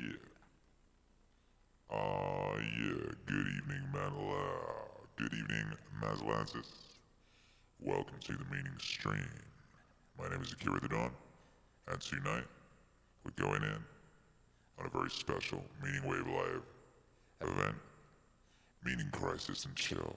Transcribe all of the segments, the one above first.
yeah. Ah, yeah. Good evening, Manila. Good evening, Mazlansis. Welcome to the meaning stream. My name is Akira the Don, and tonight we're going in on a very special Meaning Wave Live event, Meaning Crisis and Chill.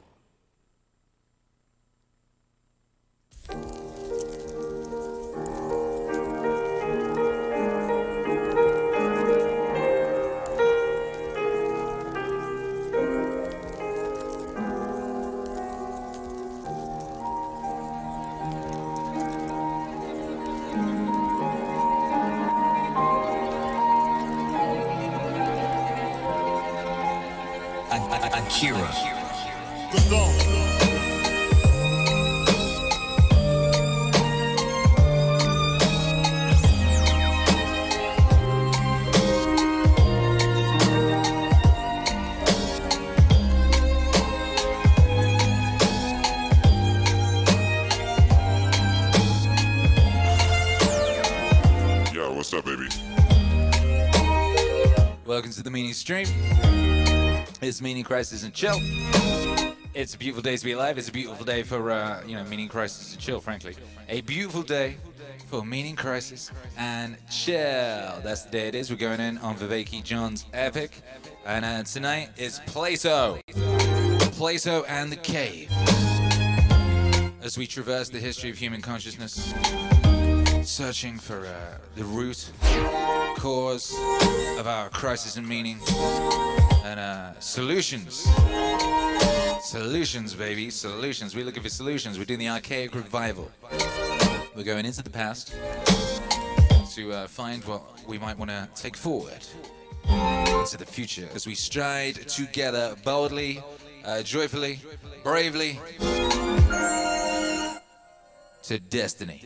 It's Meaning Crisis and Chill. It's a beautiful day to be alive. It's a beautiful day for, uh, you know, Meaning Crisis and Chill, frankly. A beautiful day for Meaning Crisis and Chill. That's the day it is. We're going in on Vervaeke John's Epic. And uh, tonight is Plato. Plato and the Cave. As we traverse the history of human consciousness, searching for uh, the root cause of our crisis and meaning and uh, solutions. Solutions, baby, solutions. We're looking for solutions. We're doing the archaic revival. We're going into the past to uh, find what we might want to take forward into the future as we stride together boldly, uh, joyfully, bravely to destiny.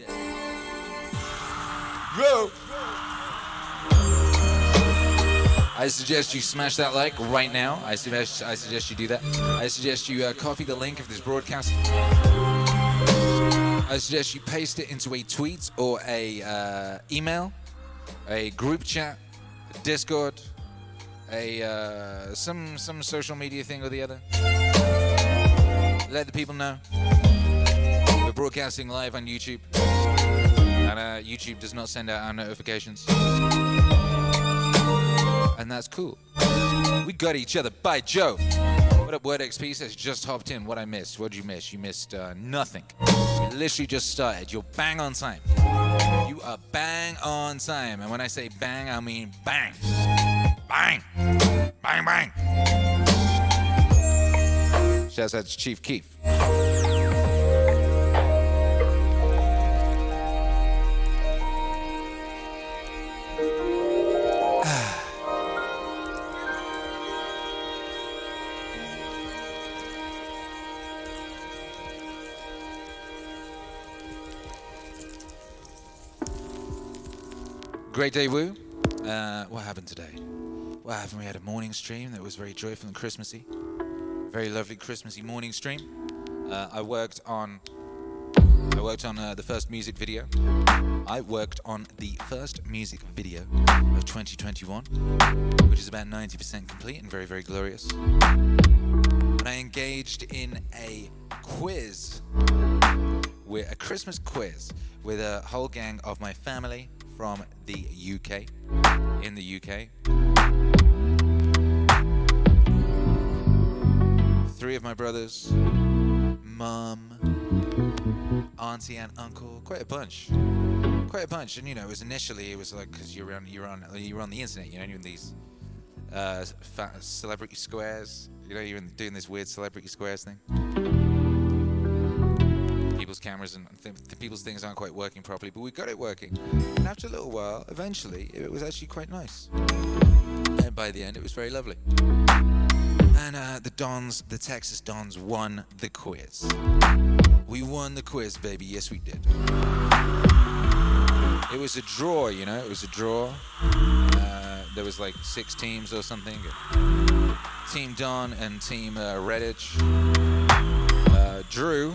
I suggest you smash that like right now. I suggest I suggest you do that. I suggest you uh, copy the link of this broadcast. I suggest you paste it into a tweet or a uh, email, a group chat, a Discord, a uh, some some social media thing or the other. Let the people know. We're broadcasting live on YouTube, and uh, YouTube does not send out our notifications and that's cool. We got each other. By Joe. What up, Word XP says just hopped in. What I missed? What'd you miss? You missed uh, nothing. You literally just started. You're bang on time. You are bang on time. And when I say bang, I mean bang. Bang. Bang, bang. Shouts out to Chief Keef. Great day, Woo. Uh, what happened today? What happened? We had a morning stream that was very joyful and Christmassy. Very lovely Christmassy morning stream. Uh, I worked on. I worked on uh, the first music video. I worked on the first music video of 2021, which is about 90% complete and very, very glorious. And I engaged in a quiz, with a Christmas quiz, with a whole gang of my family from the UK, in the UK. Three of my brothers, mum, auntie, and uncle. Quite a bunch. Quite a bunch. And you know, it was initially it was like because you're on you're on you're on the internet. You know, you're in these uh, celebrity squares. You know, you're in, doing this weird celebrity squares thing. People's cameras and th- people's things aren't quite working properly, but we got it working. And after a little while, eventually, it was actually quite nice. And by the end, it was very lovely. And uh, the Dons, the Texas Dons, won the quiz. We won the quiz, baby. Yes, we did. It was a draw, you know. It was a draw. Uh, there was like six teams or something. Team Don and Team uh, Redditch uh, drew.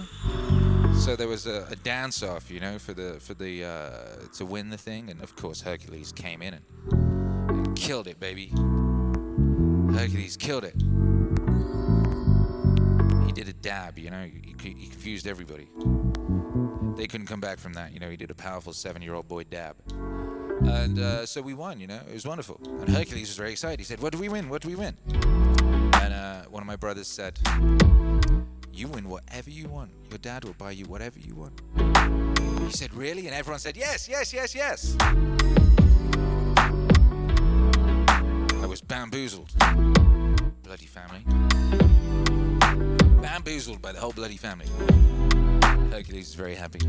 So there was a, a dance off, you know, for the for the uh, to win the thing, and of course Hercules came in and, and killed it, baby. Hercules killed it. He did a dab, you know, he, he confused everybody. They couldn't come back from that, you know, he did a powerful seven year old boy dab. And uh, so we won, you know, it was wonderful. And Hercules was very excited. He said, What do we win? What do we win? And uh, one of my brothers said, You win whatever you want. Your dad will buy you whatever you want. He said, Really? And everyone said, Yes, yes, yes, yes. I was bamboozled. Bloody family. Bamboozled by the whole bloody family. Hercules is very happy.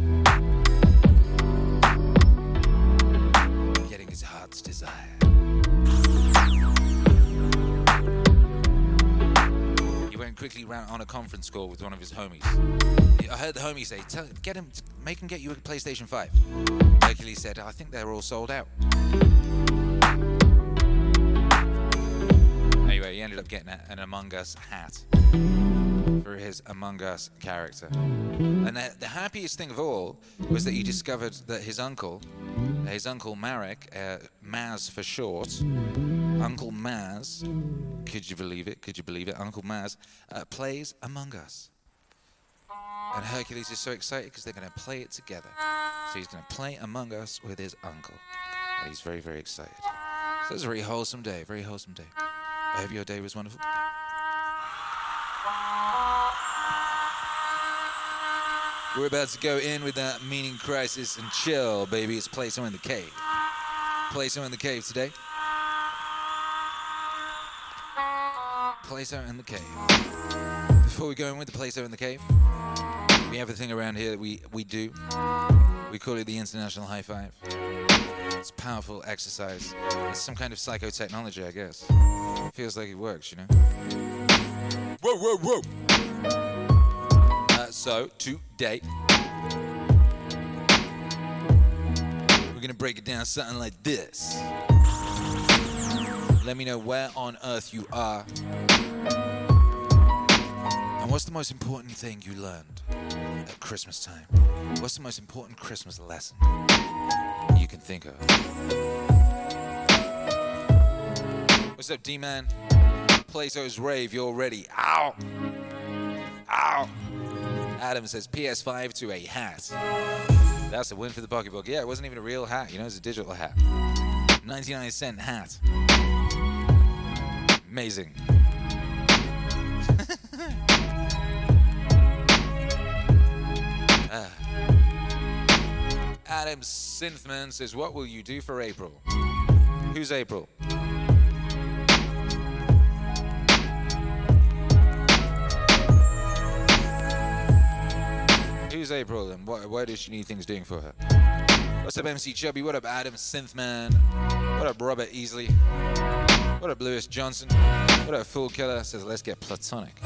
Getting his heart's desire. Quickly ran on a conference call with one of his homies. I heard the homie say, "Get him, make him get you a PlayStation 5." Hercules said, "I think they're all sold out." Anyway, he ended up getting an Among Us hat for his Among Us character. And the, the happiest thing of all was that he discovered that his uncle, his uncle Marek, uh, Maz for short, Uncle Maz, could you believe it? Could you believe it? Uncle Maz uh, plays Among Us. And Hercules is so excited because they're going to play it together. So he's going to play Among Us with his uncle. And he's very, very excited. So it's a very wholesome day, very wholesome day. I hope your day was wonderful. We're about to go in with that meaning crisis and chill, baby. It's Plato in the Cave. Plato in the Cave today. Plato in the Cave. Before we go in with the Plato in the Cave, we have a thing around here that we, we do. We call it the International High Five. It's powerful exercise. It's some kind of psychotechnology, I guess. It feels like it works, you know? Whoa, whoa, whoa! Uh, so, today, we're gonna break it down something like this. Let me know where on earth you are. And what's the most important thing you learned at Christmas time? What's the most important Christmas lesson you can think of? What's up, D Man? Plato's Rave, you're ready. Ow! Ow! Adam says PS5 to a hat. That's a win for the pocketbook. Yeah, it wasn't even a real hat, you know, it's a digital hat. 99 cent hat. Amazing. Ah. Adam Synthman says, What will you do for April? Who's April? Who's April and what, why does she need things doing for her? What's up, MC Chubby? What up, Adam Synthman? What up, Robert Easley? What up, Lewis Johnson? What up, Fool Killer? Says, let's get platonic.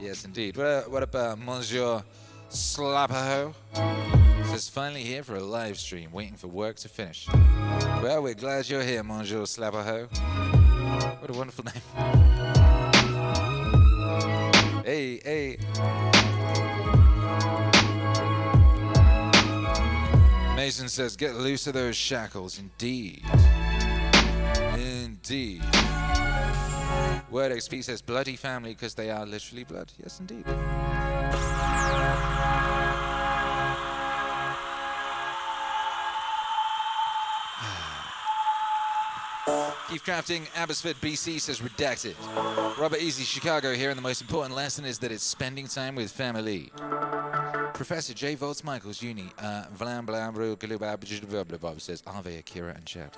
yes, indeed. What what up uh, Monsieur Slapperho? Says, finally here for a live stream, waiting for work to finish. Well, we're glad you're here, Monsieur Slapperho. What a wonderful name. Hey, hey. Mason says, get loose of those shackles. Indeed. Indeed. Word XP says, bloody family because they are literally blood. Yes, indeed. Keith Crafting, Abbotsford, BC says redacted. Robert Easley, Chicago here, and the most important lesson is that it's spending time with family. Professor J. Volts Michaels, Uni, uh, Vlam Blam says Ave Akira and Chad.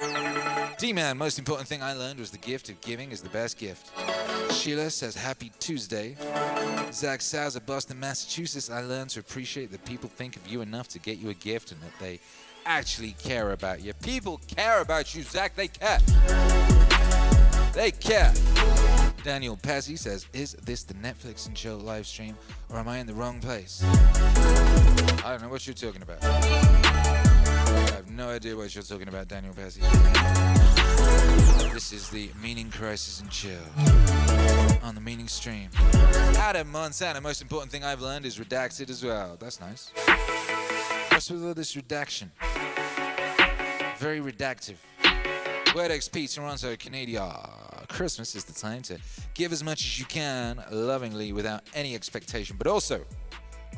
D Man, most important thing I learned was the gift of giving is the best gift. Sheila says Happy Tuesday. Zach Saz of Boston, Massachusetts, I learned to appreciate that people think of you enough to get you a gift and that they actually care about you. People care about you, Zach. They care. They care. Daniel Pazzi says, Is this the Netflix and chill live stream, or am I in the wrong place? I don't know what you're talking about. I have no idea what you're talking about, Daniel Pazzi. This is the Meaning Crisis and Chill on the Meaning Stream. Adam Montana, most important thing I've learned is redacted as well. That's nice. What's with all this redaction? very redactive. Word XP Toronto, Canada. Christmas is the time to give as much as you can, lovingly, without any expectation, but also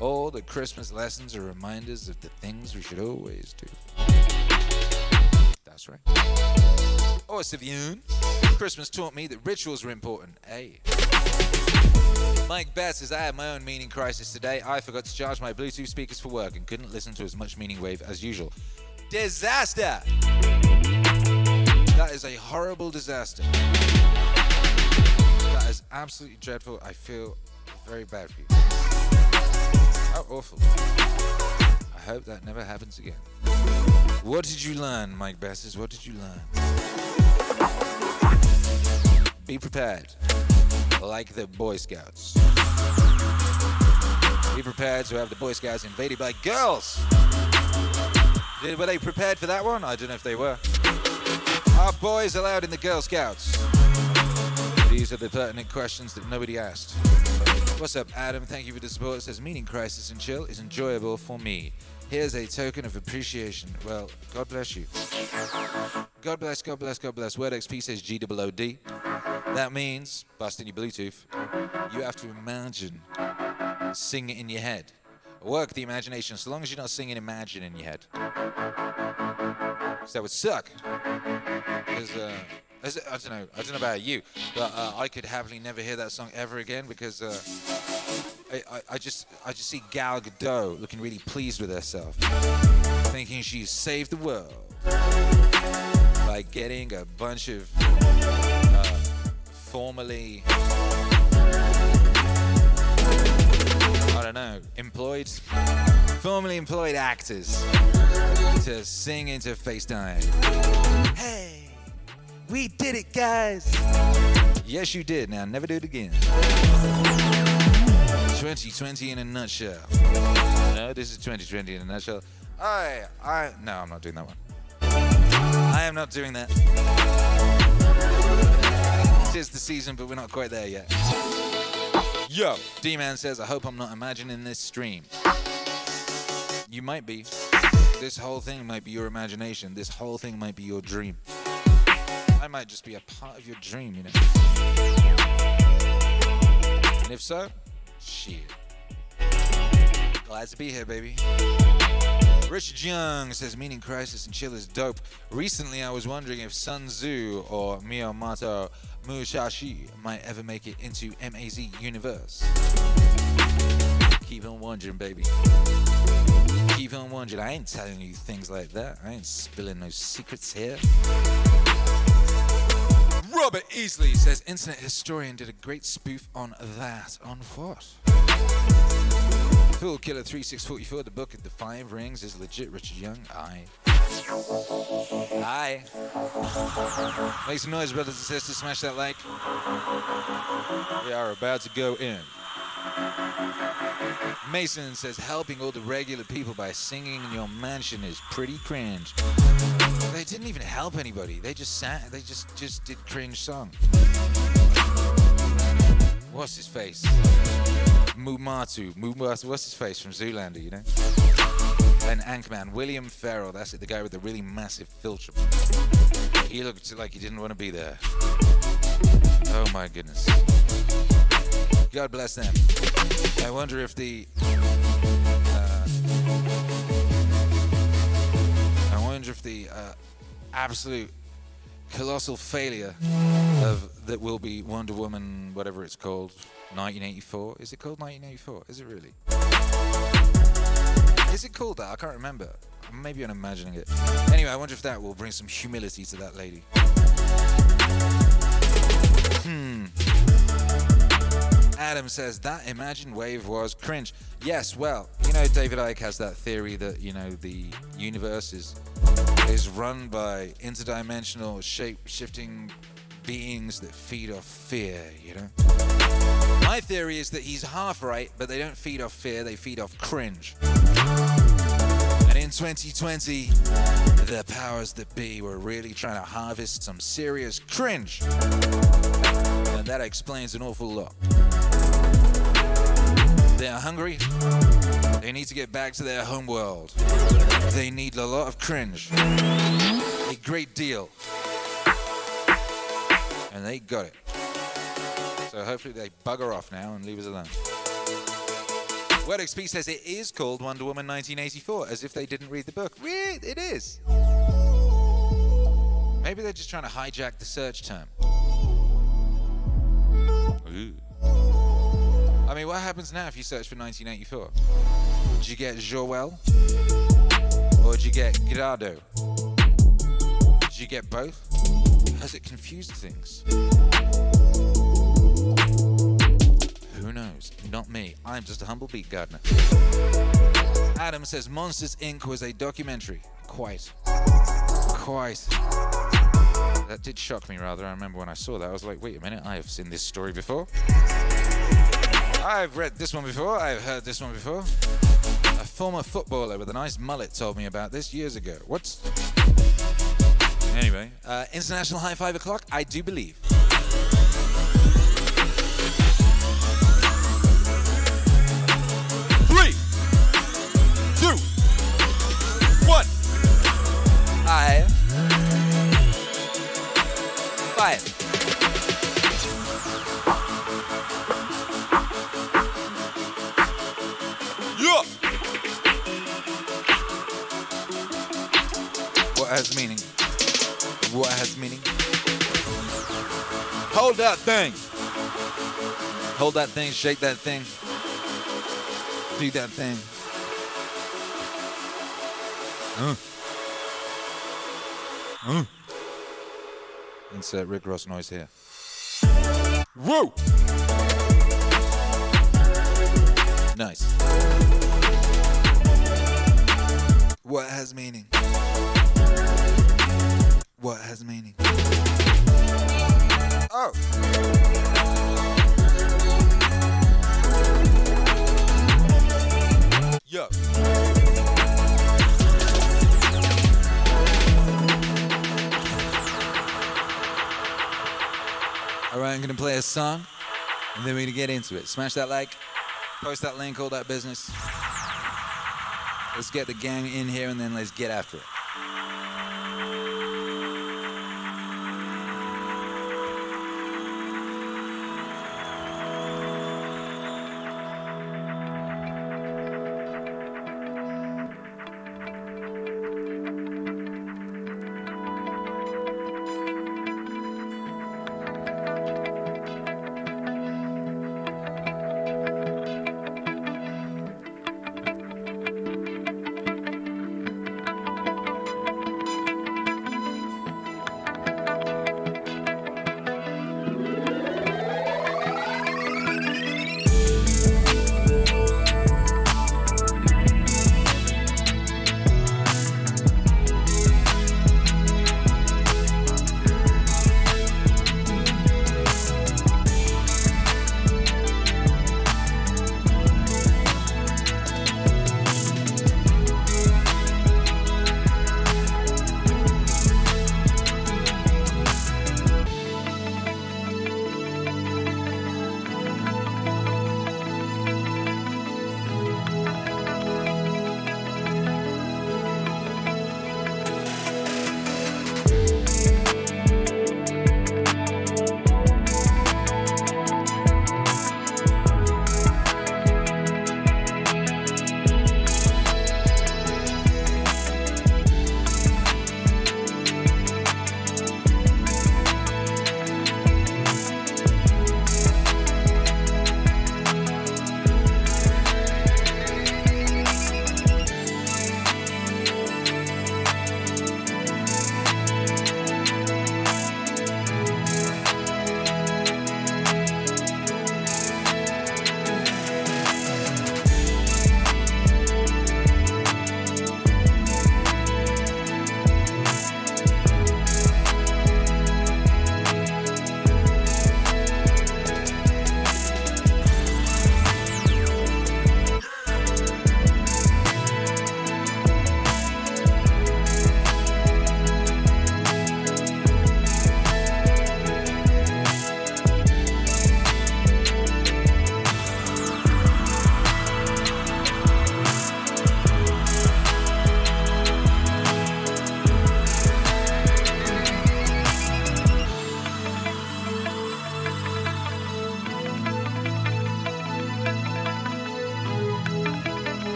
all the Christmas lessons are reminders of the things we should always do. That's right. Oh, Sivian. Christmas taught me that rituals are important. Hey. Mike Best says, I had my own meaning crisis today. I forgot to charge my Bluetooth speakers for work and couldn't listen to as much meaning wave as usual. Disaster! That is a horrible disaster. That is absolutely dreadful. I feel very bad for you. How awful. I hope that never happens again. What did you learn, Mike Besses? What did you learn? Be prepared, like the Boy Scouts. Be prepared to have the Boy Scouts invaded by girls. Were they prepared for that one? I don't know if they were. Are boys allowed in the Girl Scouts? These are the pertinent questions that nobody asked. What's up, Adam? Thank you for the support. It says meaning crisis and chill is enjoyable for me. Here's a token of appreciation. Well, God bless you. God bless, God bless, God bless. Word XP says G O O D. That means, busting your Bluetooth, you have to imagine, sing it in your head. Work the imagination, so long as you're not singing Imagine in your head. Because that would suck. Because, uh, I don't know, I don't know about you, but uh, I could happily never hear that song ever again because uh, I, I, I just I just see Gal Gadot looking really pleased with herself, thinking she's saved the world by getting a bunch of uh, formerly I don't know employed formerly employed actors to sing into FaceTime. Hey, we did it, guys. Yes, you did. Now never do it again. 2020 in a nutshell. No, this is 2020 in a nutshell. I, I, no, I'm not doing that one. I am not doing that. Tis the season, but we're not quite there yet. Yo, D-Man says, I hope I'm not imagining this stream. You might be. This whole thing might be your imagination. This whole thing might be your dream. I might just be a part of your dream, you know. And if so, shit. Glad to be here, baby. Richard Young says meaning crisis and chill is dope. Recently, I was wondering if Sun Tzu or Miyamoto Musashi might ever make it into MAZ universe. Keep on wondering, baby. Keep on wondering. I ain't telling you things like that. I ain't spilling no secrets here. Robert Easley says internet historian did a great spoof on that. On what? Fool Killer 3644, the book of the five rings is legit. Richard Young, aye. Aye. Make some noise, brothers and sisters. Smash that like. We are about to go in. Mason says helping all the regular people by singing in your mansion is pretty cringe. They didn't even help anybody. They just sat. They just just did cringe song. What's his face? Mumatu. Mumatu. What's his face from Zoolander? You know. And Anchorman. William Ferrell. That's it. The guy with the really massive filter. He looked like he didn't want to be there. Oh my goodness. God bless them. I wonder if the. Uh, I wonder if the uh, absolute colossal failure of that will be Wonder Woman, whatever it's called, 1984. Is it called 1984? Is it really? Is it called that? I can't remember. Maybe I'm imagining it. Anyway, I wonder if that will bring some humility to that lady. Hmm. Adam says that Imagine Wave was cringe. Yes, well, you know, David Icke has that theory that you know the universe is is run by interdimensional shape-shifting beings that feed off fear. You know. My theory is that he's half right, but they don't feed off fear; they feed off cringe. And in 2020, the powers that be were really trying to harvest some serious cringe. And that explains an awful lot. They're hungry, They need to get back to their home world. They need a lot of cringe. A great deal. And they got it. So hopefully they bugger off now and leave us alone. Word XP says it is called Wonder Woman 1984, as if they didn't read the book. It is. Maybe they're just trying to hijack the search term. Ooh. I mean, what happens now if you search for 1984? Did you get Joel? Or did you get Gadot? Did you get both? Has it confused things? Who knows? Not me. I'm just a humble beat gardener. Adam says Monsters Inc. was a documentary. Quite. Quite. That did shock me rather. I remember when I saw that, I was like, wait a minute, I have seen this story before. I've read this one before, I've heard this one before. A former footballer with a nice mullet told me about this years ago. What's. Anyway, uh, International High Five O'Clock, I do believe. Three, two, one. I. Five. What has meaning? What has meaning? Hold that thing. Hold that thing, shake that thing. Do that thing. Uh. Uh. Insert Rick Ross noise here. Whoa! Nice. What has meaning? What has meaning? Oh. Yo. All right, I'm gonna play a song, and then we're gonna get into it. Smash that like, post that link, all that business. Let's get the gang in here, and then let's get after it.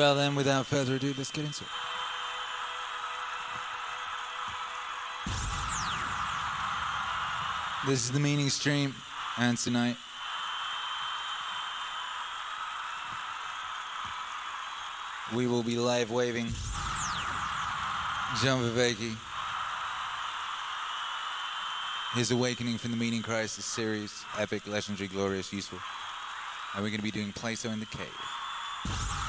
Well, then, without further ado, let's get into it. This is the meaning stream, and tonight we will be live waving John Vervaeke, his awakening from the meaning crisis series, epic, legendary, glorious, useful. And we're going to be doing Plato in the Cave.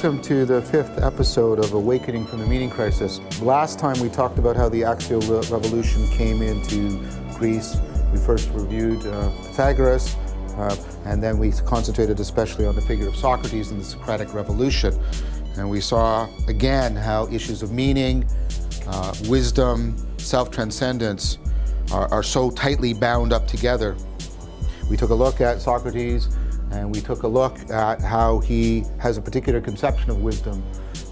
Welcome to the fifth episode of Awakening from the Meaning Crisis. Last time we talked about how the Axial Revolution came into Greece. We first reviewed uh, Pythagoras, uh, and then we concentrated especially on the figure of Socrates and the Socratic Revolution. And we saw again how issues of meaning, uh, wisdom, self transcendence are, are so tightly bound up together we took a look at Socrates and we took a look at how he has a particular conception of wisdom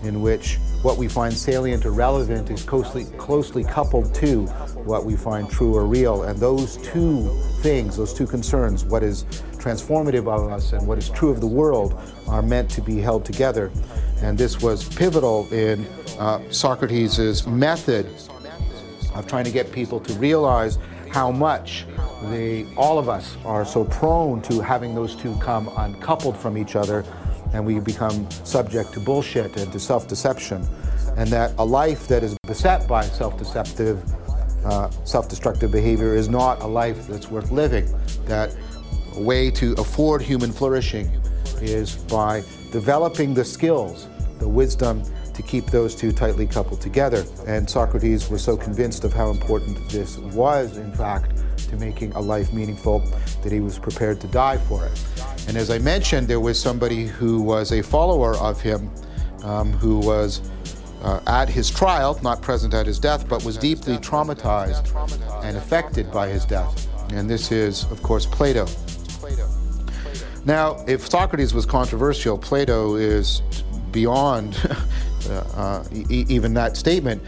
in which what we find salient or relevant is closely, closely coupled to what we find true or real. And those two things, those two concerns, what is transformative of us and what is true of the world, are meant to be held together. And this was pivotal in uh, Socrates' method of trying to get people to realize how much they, all of us are so prone to having those two come uncoupled from each other and we become subject to bullshit and to self-deception and that a life that is beset by self-deceptive uh, self-destructive behavior is not a life that's worth living that a way to afford human flourishing is by developing the skills the wisdom to keep those two tightly coupled together. And Socrates was so convinced of how important this was, in fact, to making a life meaningful that he was prepared to die for it. And as I mentioned, there was somebody who was a follower of him um, who was uh, at his trial, not present at his death, but was deeply traumatized and affected by his death. And this is, of course, Plato. Now, if Socrates was controversial, Plato is beyond uh, e- even that statement.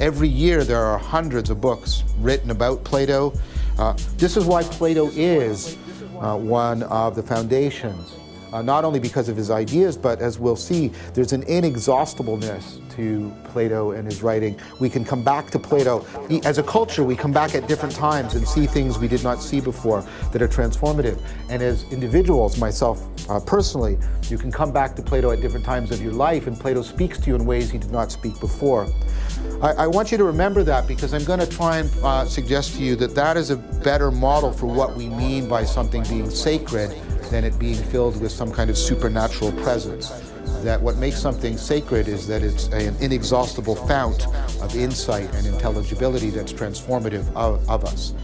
Every year there are hundreds of books written about Plato. Uh, this is why Plato is uh, one of the foundations, uh, not only because of his ideas, but as we'll see, there's an inexhaustibleness to Plato and his writing. We can come back to Plato. As a culture, we come back at different times and see things we did not see before that are transformative. And as individuals, myself uh, personally, you can come back to Plato at different times of your life, and Plato speaks to you in ways he did not speak before. I, I want you to remember that because I'm going to try and uh, suggest to you that that is a better model for what we mean by something being sacred than it being filled with some kind of supernatural presence. That what makes something sacred is that it's an inexhaustible fount of insight and intelligibility that's transformative of, of us.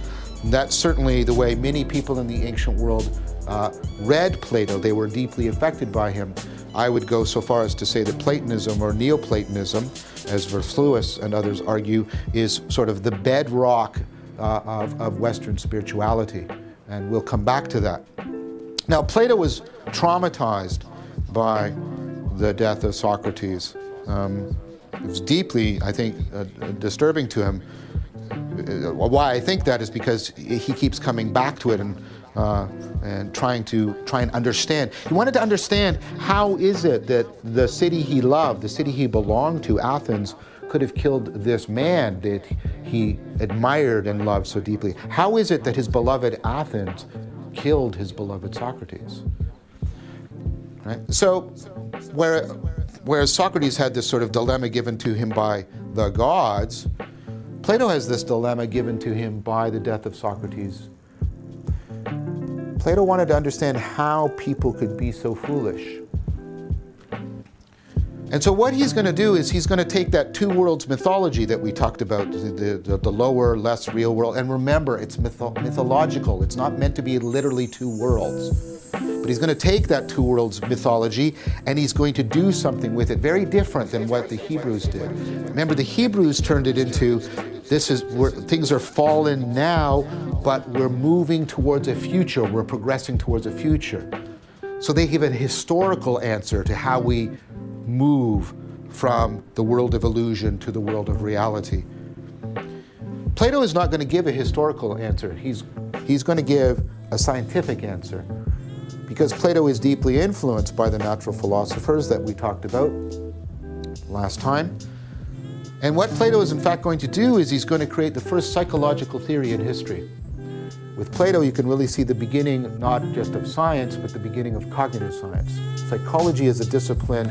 And that's certainly the way many people in the ancient world uh, read Plato. They were deeply affected by him. I would go so far as to say that Platonism or Neoplatonism, as Versluis and others argue, is sort of the bedrock uh, of, of Western spirituality. And we'll come back to that. Now, Plato was traumatized by the death of Socrates. Um, it was deeply, I think, uh, disturbing to him. Uh, why I think that is because he keeps coming back to it and uh, and trying to try and understand. He wanted to understand how is it that the city he loved, the city he belonged to, Athens, could have killed this man that he admired and loved so deeply. How is it that his beloved Athens killed his beloved Socrates? Right? So, where, whereas Socrates had this sort of dilemma given to him by the gods, Plato has this dilemma given to him by the death of Socrates. Plato wanted to understand how people could be so foolish. And so, what he's going to do is he's going to take that two worlds mythology that we talked about the, the, the lower, less real world. And remember, it's mytho- mythological, it's not meant to be literally two worlds. But he's going to take that two worlds mythology and he's going to do something with it very different than what the Hebrews did. Remember, the Hebrews turned it into this is where things are fallen now, but we're moving towards a future. We're progressing towards a future. So they give a historical answer to how we move from the world of illusion to the world of reality. Plato is not going to give a historical answer. He's, he's going to give a scientific answer because Plato is deeply influenced by the natural philosophers that we talked about last time. And what Plato is in fact going to do is he's going to create the first psychological theory in history. With Plato, you can really see the beginning not just of science, but the beginning of cognitive science. Psychology as a discipline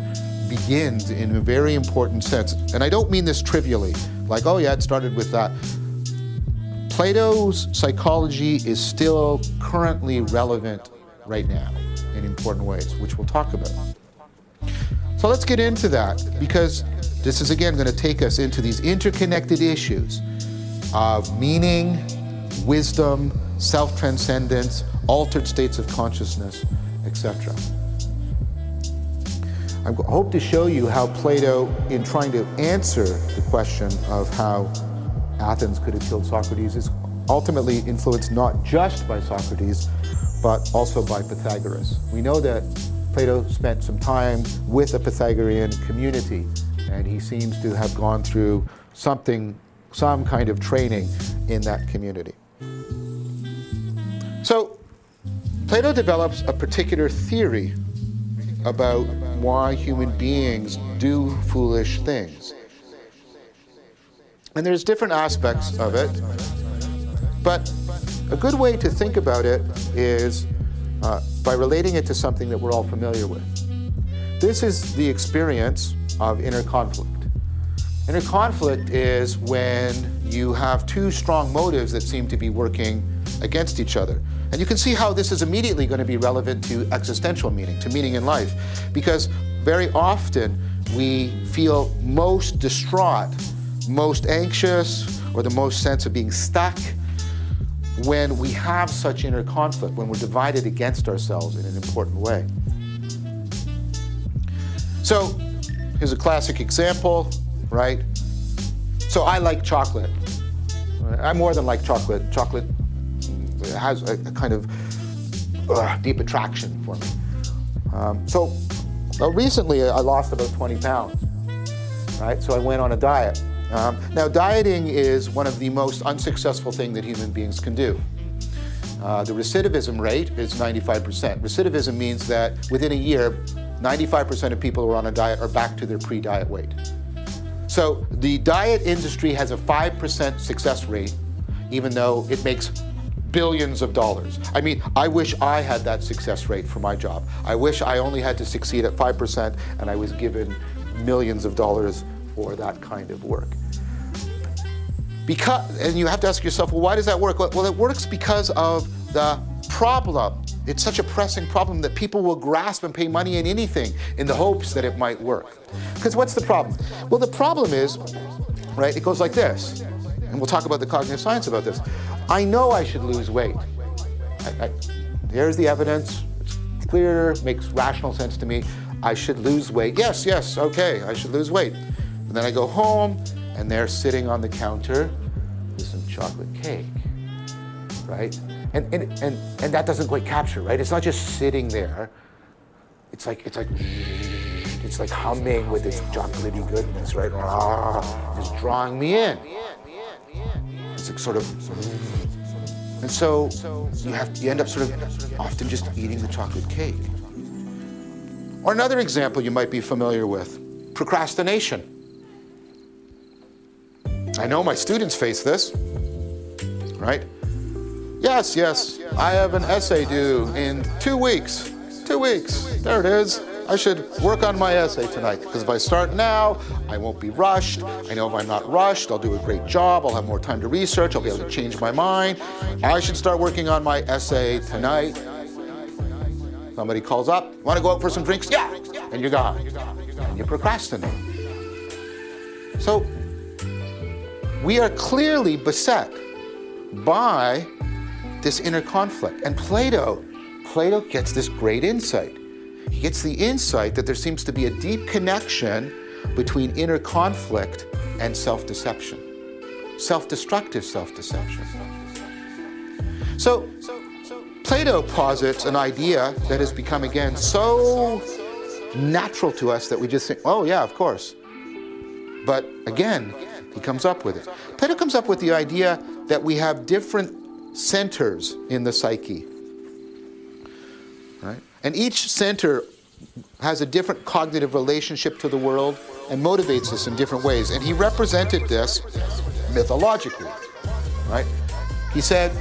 begins in a very important sense. And I don't mean this trivially, like, oh yeah, it started with that. Plato's psychology is still currently relevant right now in important ways, which we'll talk about. So let's get into that because this is again going to take us into these interconnected issues of meaning, wisdom, self transcendence, altered states of consciousness, etc. I hope to show you how Plato, in trying to answer the question of how Athens could have killed Socrates, is ultimately influenced not just by Socrates, but also by Pythagoras. We know that Plato spent some time with a Pythagorean community, and he seems to have gone through something, some kind of training in that community. So, Plato develops a particular theory about why human beings do foolish things. And there's different aspects of it, but a good way to think about it is uh, by relating it to something that we're all familiar with. This is the experience of inner conflict. Inner conflict is when you have two strong motives that seem to be working against each other. And you can see how this is immediately going to be relevant to existential meaning, to meaning in life, because very often we feel most distraught, most anxious, or the most sense of being stuck when we have such inner conflict, when we're divided against ourselves in an important way. So, here's a classic example, right? So, I like chocolate. I more than like chocolate. Chocolate has a, a kind of uh, deep attraction for me. Um, so uh, recently I lost about 20 pounds, right? So I went on a diet. Um, now dieting is one of the most unsuccessful things that human beings can do. Uh, the recidivism rate is 95%. Recidivism means that within a year, 95% of people who are on a diet are back to their pre-diet weight. So the diet industry has a 5% success rate, even though it makes billions of dollars. I mean, I wish I had that success rate for my job. I wish I only had to succeed at 5% and I was given millions of dollars for that kind of work. Because, and you have to ask yourself, well, why does that work? Well, it works because of the problem. It's such a pressing problem that people will grasp and pay money in anything in the hopes that it might work. Because what's the problem? Well, the problem is, right, it goes like this. And we'll talk about the cognitive science about this. I know I should lose weight. I, I, there's the evidence. It's clear, makes rational sense to me. I should lose weight. Yes, yes, okay, I should lose weight. And then I go home, and they're sitting on the counter with some chocolate cake, right? And, and, and, and that doesn't quite capture, right? It's not just sitting there. It's like, it's like, it's like humming with its chocolatey goodness, right? Ah, it's drawing me in. It's sort of, and so you have you end up sort of often just eating the chocolate cake. Or another example you might be familiar with, procrastination. I know my students face this, right? Yes, yes, I have an essay due in two weeks. Two weeks. There it is. I should work on my essay tonight because if I start now, I won't be rushed. I know if I'm not rushed, I'll do a great job. I'll have more time to research. I'll be able to change my mind. I should start working on my essay tonight. Somebody calls up, want to go out for some drinks? Yeah, and you're gone. And you procrastinate. So we are clearly beset by this inner conflict. And Plato Plato gets this great insight. He gets the insight that there seems to be a deep connection between inner conflict and self deception, self destructive self deception. So, Plato posits an idea that has become again so natural to us that we just think, oh, yeah, of course. But again, he comes up with it. Plato comes up with the idea that we have different centers in the psyche. And each center has a different cognitive relationship to the world and motivates us in different ways. And he represented this mythologically. Right? He said,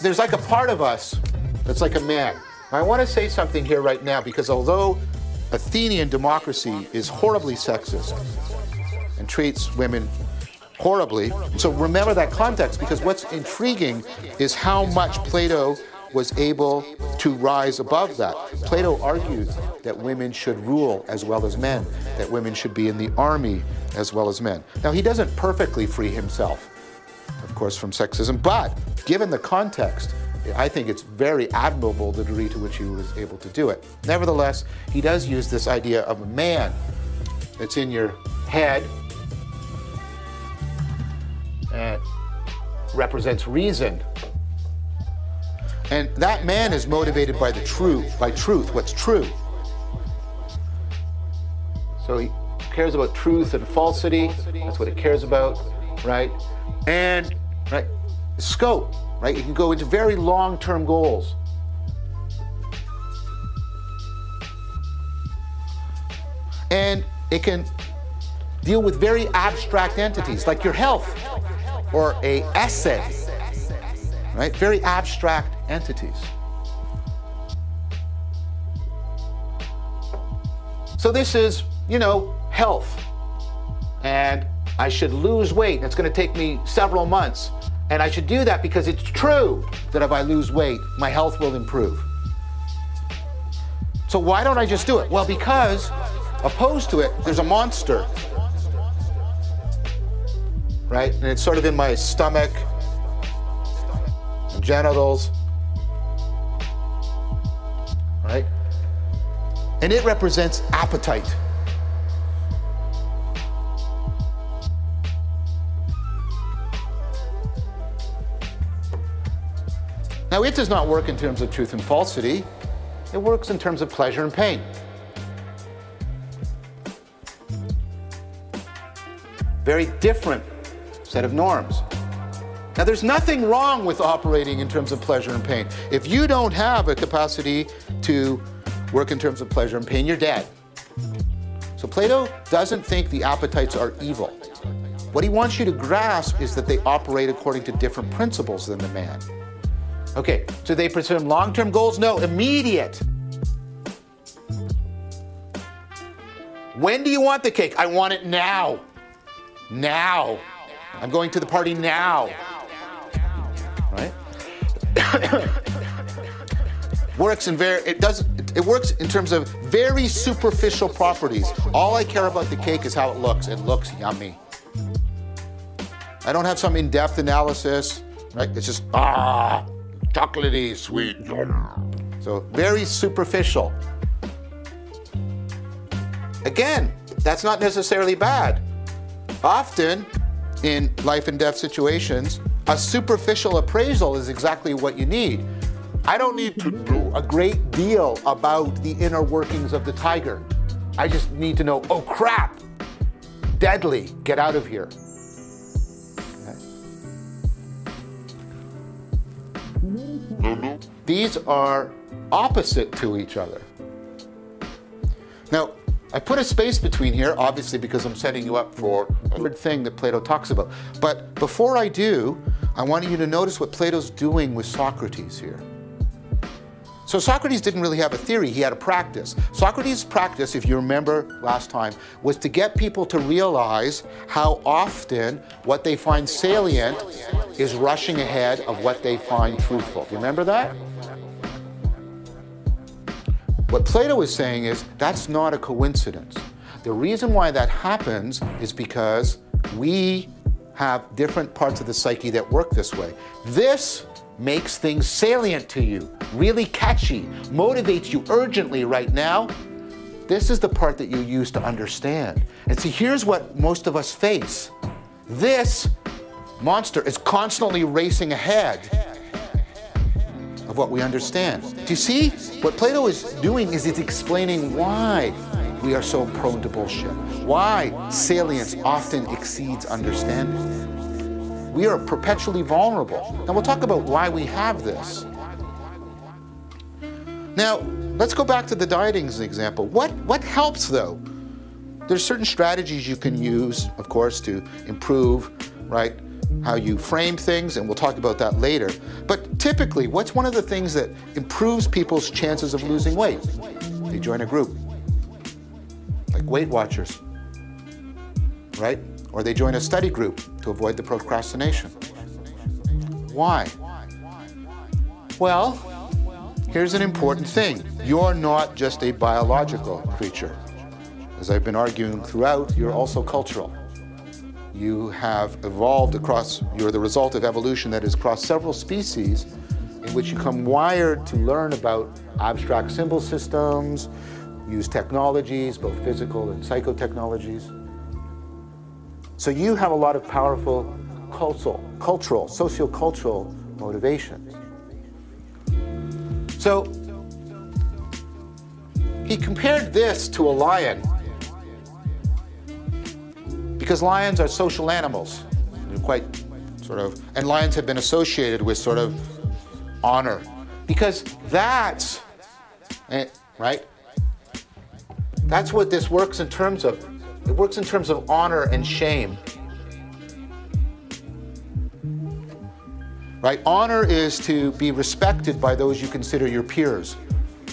there's like a part of us that's like a man. I want to say something here right now because although Athenian democracy is horribly sexist and treats women horribly, so remember that context because what's intriguing is how much Plato was able to rise above that. Plato argues that women should rule as well as men, that women should be in the army as well as men. Now, he doesn't perfectly free himself, of course, from sexism, but given the context, I think it's very admirable the degree to which he was able to do it. Nevertheless, he does use this idea of a man that's in your head and represents reason. And that man is motivated by the truth, by truth, what's true. So he cares about truth and falsity. That's what it cares about, right? And right, scope right? You can go into very long-term goals. And it can deal with very abstract entities like your health or a essay, right? Very abstract entities. So this is, you know, health. And I should lose weight. It's going to take me several months. And I should do that because it's true that if I lose weight, my health will improve. So why don't I just do it? Well, because opposed to it, there's a monster. Right? And it's sort of in my stomach, genitals. Right? And it represents appetite. Now, it does not work in terms of truth and falsity, it works in terms of pleasure and pain. Very different set of norms. Now, there's nothing wrong with operating in terms of pleasure and pain. If you don't have a capacity to work in terms of pleasure and pain, you're dead. So, Plato doesn't think the appetites are evil. What he wants you to grasp is that they operate according to different principles than the man. Okay, so they presume long term goals? No, immediate. When do you want the cake? I want it now. Now. I'm going to the party now. Right? works in very it does it works in terms of very superficial properties. All I care about the cake is how it looks. It looks yummy. I don't have some in-depth analysis, right? It's just ah chocolatey sweet. So very superficial. Again, that's not necessarily bad. Often in life and death situations, a superficial appraisal is exactly what you need. I don't need to know a great deal about the inner workings of the tiger. I just need to know, oh crap, deadly, get out of here. These are opposite to each other. Now, I put a space between here, obviously, because I'm setting you up for a third thing that Plato talks about. But before I do, I want you to notice what Plato's doing with Socrates here. So Socrates didn't really have a theory, he had a practice. Socrates' practice, if you remember last time, was to get people to realize how often what they find salient is rushing ahead of what they find truthful. Remember that? What Plato is saying is that's not a coincidence. The reason why that happens is because we have different parts of the psyche that work this way. This makes things salient to you, really catchy, motivates you urgently right now, this is the part that you use to understand. And see, here's what most of us face this monster is constantly racing ahead of what we understand. Do you see? What Plato is doing is it's explaining why we are so prone to bullshit, why salience often exceeds understanding. We are perpetually vulnerable. Now, we'll talk about why we have this. Now, let's go back to the dieting example. What, what helps, though? There's certain strategies you can use, of course, to improve, right, how you frame things, and we'll talk about that later. But typically, what's one of the things that improves people's chances of losing weight? They join a group, like Weight Watchers, right? or they join a study group to avoid the procrastination. Why? Well, here's an important thing you're not just a biological creature. As I've been arguing throughout, you're also cultural. You have evolved across, you're the result of evolution that has crossed several species in which you come wired to learn about abstract symbol systems, use technologies, both physical and psychotechnologies. So you have a lot of powerful cultural, cultural, sociocultural motivations. So he compared this to a lion because lions are social animals. Quite sort of, and lions have been associated with sort of honor because that's, eh, right? That's what this works in terms of. It works in terms of honor and shame. Right? Honor is to be respected by those you consider your peers.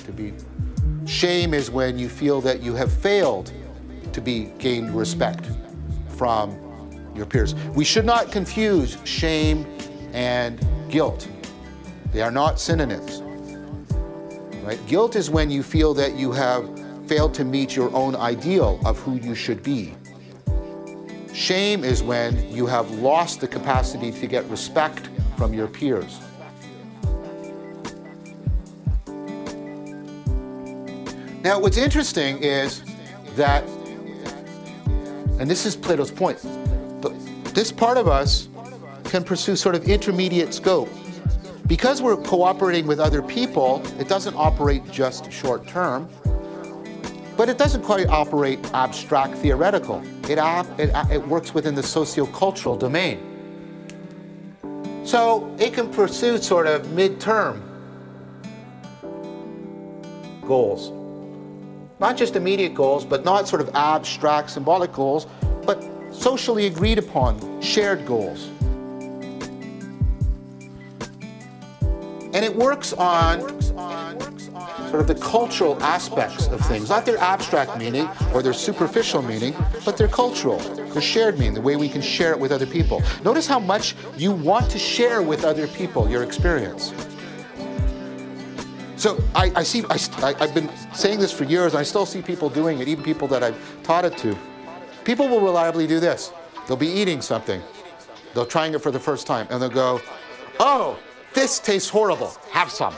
To be shame is when you feel that you have failed to be gained respect from your peers. We should not confuse shame and guilt. They are not synonyms. Right? Guilt is when you feel that you have failed to meet your own ideal of who you should be. Shame is when you have lost the capacity to get respect from your peers. Now, what's interesting is that, and this is Plato's point, this part of us can pursue sort of intermediate scope. Because we're cooperating with other people, it doesn't operate just short term. But it doesn't quite operate abstract theoretical. It, it, it works within the sociocultural domain. So it can pursue sort of midterm goals. Not just immediate goals, but not sort of abstract symbolic goals, but socially agreed upon shared goals. And it works on sort of the cultural aspects of things, not their abstract meaning or their superficial meaning, but their cultural, their shared meaning, the way we can share it with other people. Notice how much you want to share with other people your experience. So I, I see, I, I've been saying this for years, and I still see people doing it, even people that I've taught it to. People will reliably do this. They'll be eating something. They'll trying it for the first time, and they'll go, "Oh, this tastes horrible. Have some."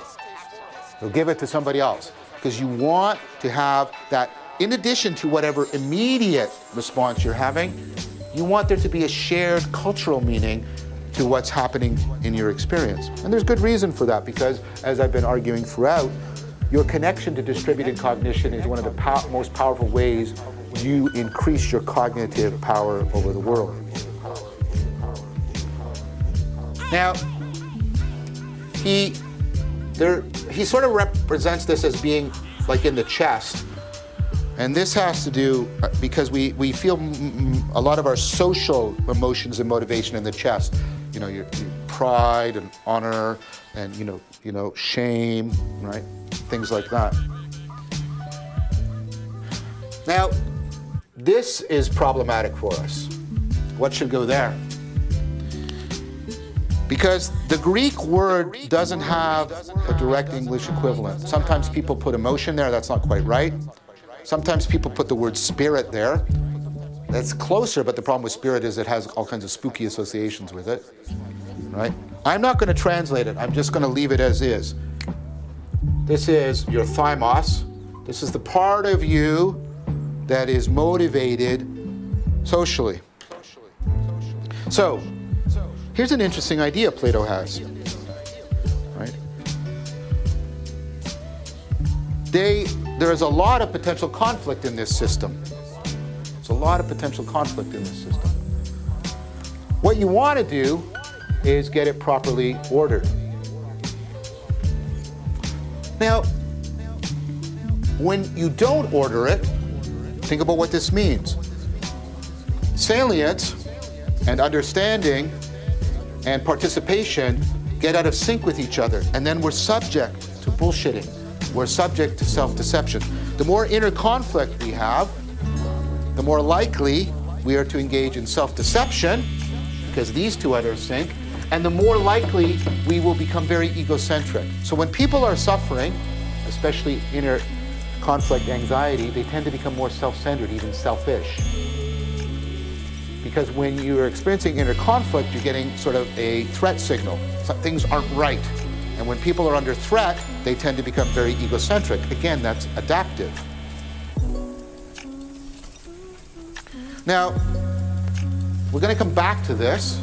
You'll give it to somebody else because you want to have that, in addition to whatever immediate response you're having, you want there to be a shared cultural meaning to what's happening in your experience. And there's good reason for that because, as I've been arguing throughout, your connection to distributed cognition is one of the most powerful ways you increase your cognitive power over the world. Now, he there, he sort of represents this as being like in the chest. And this has to do uh, because we, we feel a lot of our social emotions and motivation in the chest. You know, your, your pride and honor and, you know, you know, shame, right? Things like that. Now, this is problematic for us. What should go there? Because the Greek word doesn't have a direct English equivalent. Sometimes people put emotion there, that's not quite right. Sometimes people put the word spirit there. That's closer, but the problem with spirit is it has all kinds of spooky associations with it, right? I'm not going to translate it. I'm just going to leave it as is. This is your thymos. This is the part of you that is motivated socially. So, here's an interesting idea Plato has. Right? They, there is a lot of potential conflict in this system. There's a lot of potential conflict in this system. What you want to do is get it properly ordered. Now, when you don't order it, think about what this means. Salience and understanding and participation get out of sync with each other, and then we're subject to bullshitting. We're subject to self deception. The more inner conflict we have, the more likely we are to engage in self deception, because these two of sync, and the more likely we will become very egocentric. So when people are suffering, especially inner conflict anxiety, they tend to become more self centered, even selfish. Because when you're experiencing inner conflict, you're getting sort of a threat signal. So things aren't right. And when people are under threat, they tend to become very egocentric. Again, that's adaptive. Now, we're going to come back to this,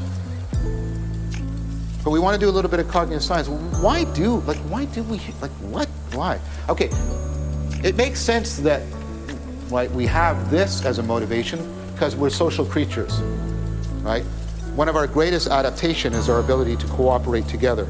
but we want to do a little bit of cognitive science. Why do, like, why do we, like, what, why? Okay, it makes sense that, right, we have this as a motivation because we're social creatures, right? One of our greatest adaptation is our ability to cooperate together.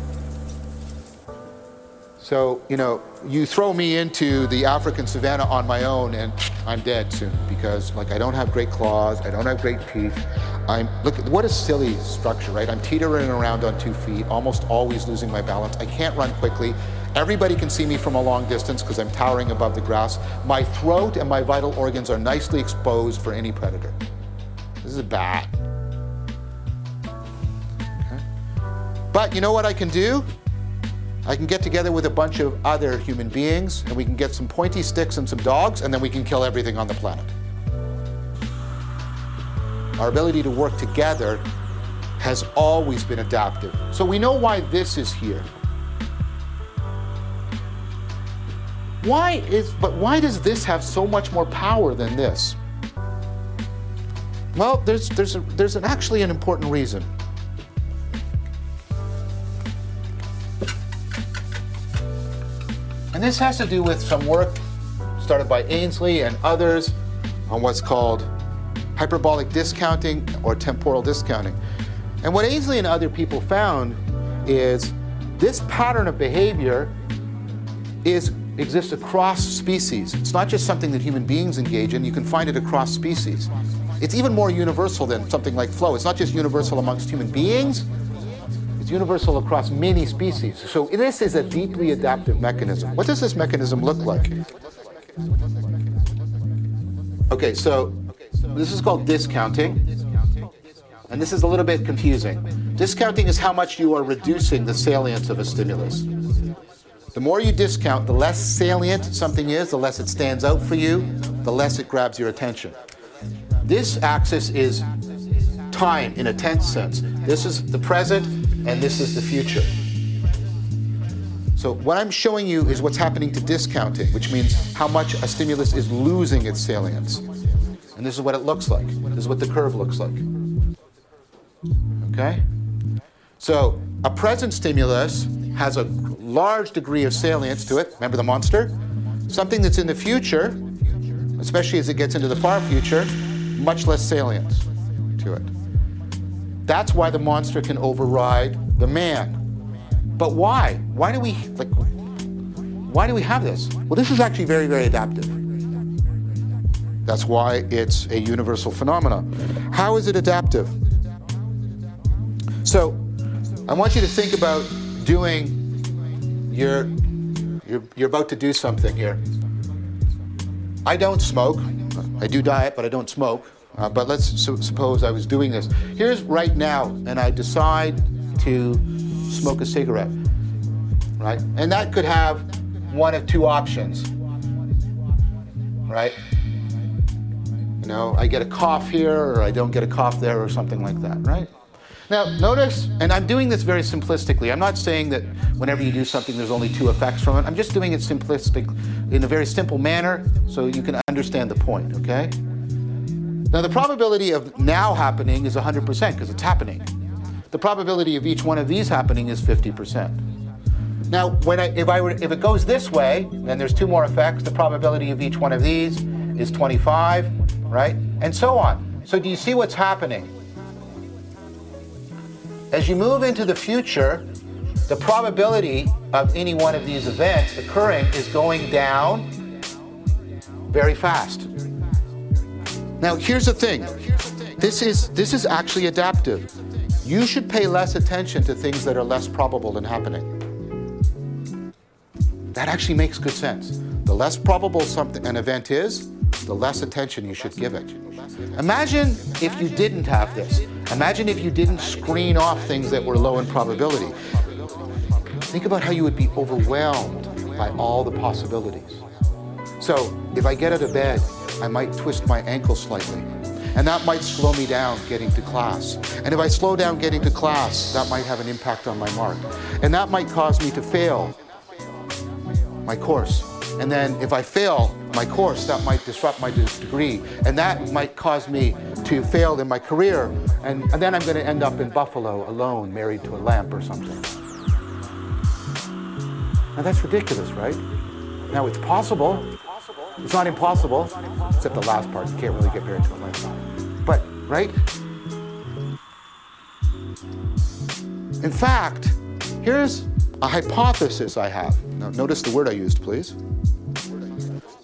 So, you know, you throw me into the African savannah on my own and I'm dead soon because like I don't have great claws, I don't have great teeth. I'm look what a silly structure, right? I'm teetering around on two feet, almost always losing my balance. I can't run quickly. Everybody can see me from a long distance because I'm towering above the grass. My throat and my vital organs are nicely exposed for any predator. This is bad. Okay. But you know what I can do? I can get together with a bunch of other human beings and we can get some pointy sticks and some dogs and then we can kill everything on the planet. Our ability to work together has always been adaptive. So we know why this is here. Why is but why does this have so much more power than this? Well, there's there's a, there's an, actually an important reason. And this has to do with some work started by Ainslie and others on what's called hyperbolic discounting or temporal discounting. And what Ainslie and other people found is this pattern of behavior is exists across species. It's not just something that human beings engage in, you can find it across species. It's even more universal than something like flow. It's not just universal amongst human beings, universal across many species. So this is a deeply adaptive mechanism. What does this mechanism look like? Okay, so this is called discounting. And this is a little bit confusing. Discounting is how much you are reducing the salience of a stimulus. The more you discount, the less salient something is, the less it stands out for you, the less it grabs your attention. This axis is time in a tense sense. This is the present and this is the future. So what I'm showing you is what's happening to discounting, which means how much a stimulus is losing its salience. And this is what it looks like. This is what the curve looks like. Okay? So a present stimulus has a large degree of salience to it. Remember the monster? Something that's in the future, especially as it gets into the far future, much less salience to it. That's why the monster can override the man. But why? Why do we like why do we have this? Well, this is actually very, very adaptive. That's why it's a universal phenomenon. How is it adaptive? So, I want you to think about doing your you're, you're about to do something here. I don't smoke. I do diet, but I don't smoke. Uh, but let's su- suppose I was doing this. Here's right now, and I decide to smoke a cigarette, right? And that could have one of two options, right? You know, I get a cough here, or I don't get a cough there, or something like that, right? Now, notice, and I'm doing this very simplistically. I'm not saying that whenever you do something, there's only two effects from it. I'm just doing it simplistic in a very simple manner so you can understand the point, okay? Now, the probability of now happening is 100% because it's happening. The probability of each one of these happening is 50%. Now, when I, if, I were, if it goes this way, then there's two more effects, the probability of each one of these is 25, right? And so on. So do you see what's happening? As you move into the future, the probability of any one of these events occurring is going down very fast. Now, here's the thing. This is this is actually adaptive. You should pay less attention to things that are less probable than happening. That actually makes good sense. The less probable something an event is, the less attention you should give it. Imagine if you didn't have this. Imagine if you didn't screen off things that were low in probability. Think about how you would be overwhelmed by all the possibilities. So, if I get out of bed, I might twist my ankle slightly, and that might slow me down getting to class. And if I slow down getting to class, that might have an impact on my mark. And that might cause me to fail my course. And then if I fail my course, that might disrupt my degree. And that might cause me to fail in my career. And, and then I'm going to end up in Buffalo alone, married to a lamp or something. Now that's ridiculous, right? Now it's possible. It's not impossible, except the last part. You can't really get married to a lamp. But, right? In fact, here's a hypothesis I have. Now, notice the word I used, please.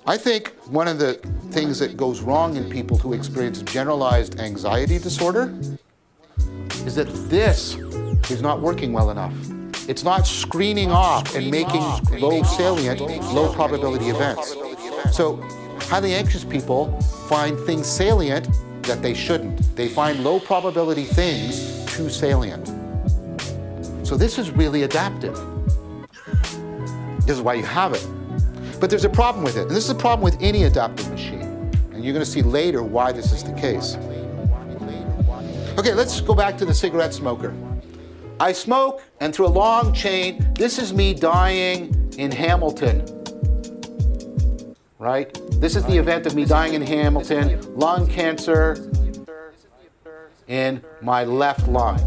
I think one of the things that goes wrong in people who experience generalized anxiety disorder is that this is not working well enough. It's not screening off and making low salient, low probability events. So, highly anxious people find things salient that they shouldn't. They find low probability things too salient. So, this is really adaptive. This is why you have it. But there's a problem with it. And this is a problem with any adaptive machine. And you're going to see later why this is the case. Okay, let's go back to the cigarette smoker. I smoke, and through a long chain, this is me dying in Hamilton. Right? This is the event of me dying in Hamilton, lung cancer in my left lung.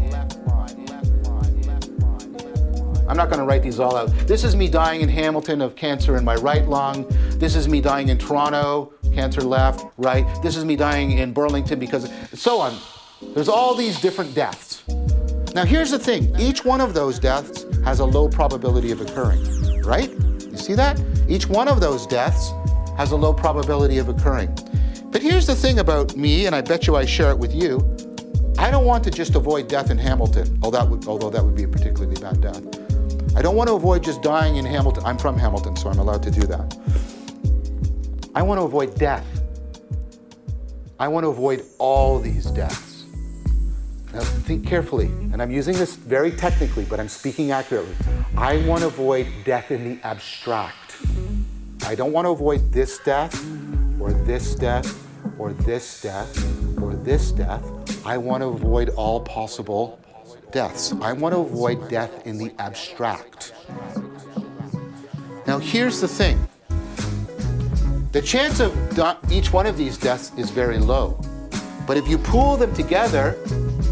I'm not going to write these all out. This is me dying in Hamilton of cancer in my right lung. This is me dying in Toronto, cancer left, right. This is me dying in Burlington because, so on. There's all these different deaths. Now, here's the thing each one of those deaths has a low probability of occurring, right? You see that? Each one of those deaths has a low probability of occurring. But here's the thing about me, and I bet you I share it with you. I don't want to just avoid death in Hamilton, although that would, although that would be a particularly bad death. I don't want to avoid just dying in Hamilton. I'm from Hamilton, so I'm allowed to do that. I want to avoid death. I want to avoid all these deaths. Now, think carefully, and I'm using this very technically, but I'm speaking accurately. I want to avoid death in the abstract. I don't want to avoid this death, or this death, or this death, or this death. I want to avoid all possible deaths. I want to avoid death in the abstract. Now, here's the thing the chance of each one of these deaths is very low. But if you pool them together,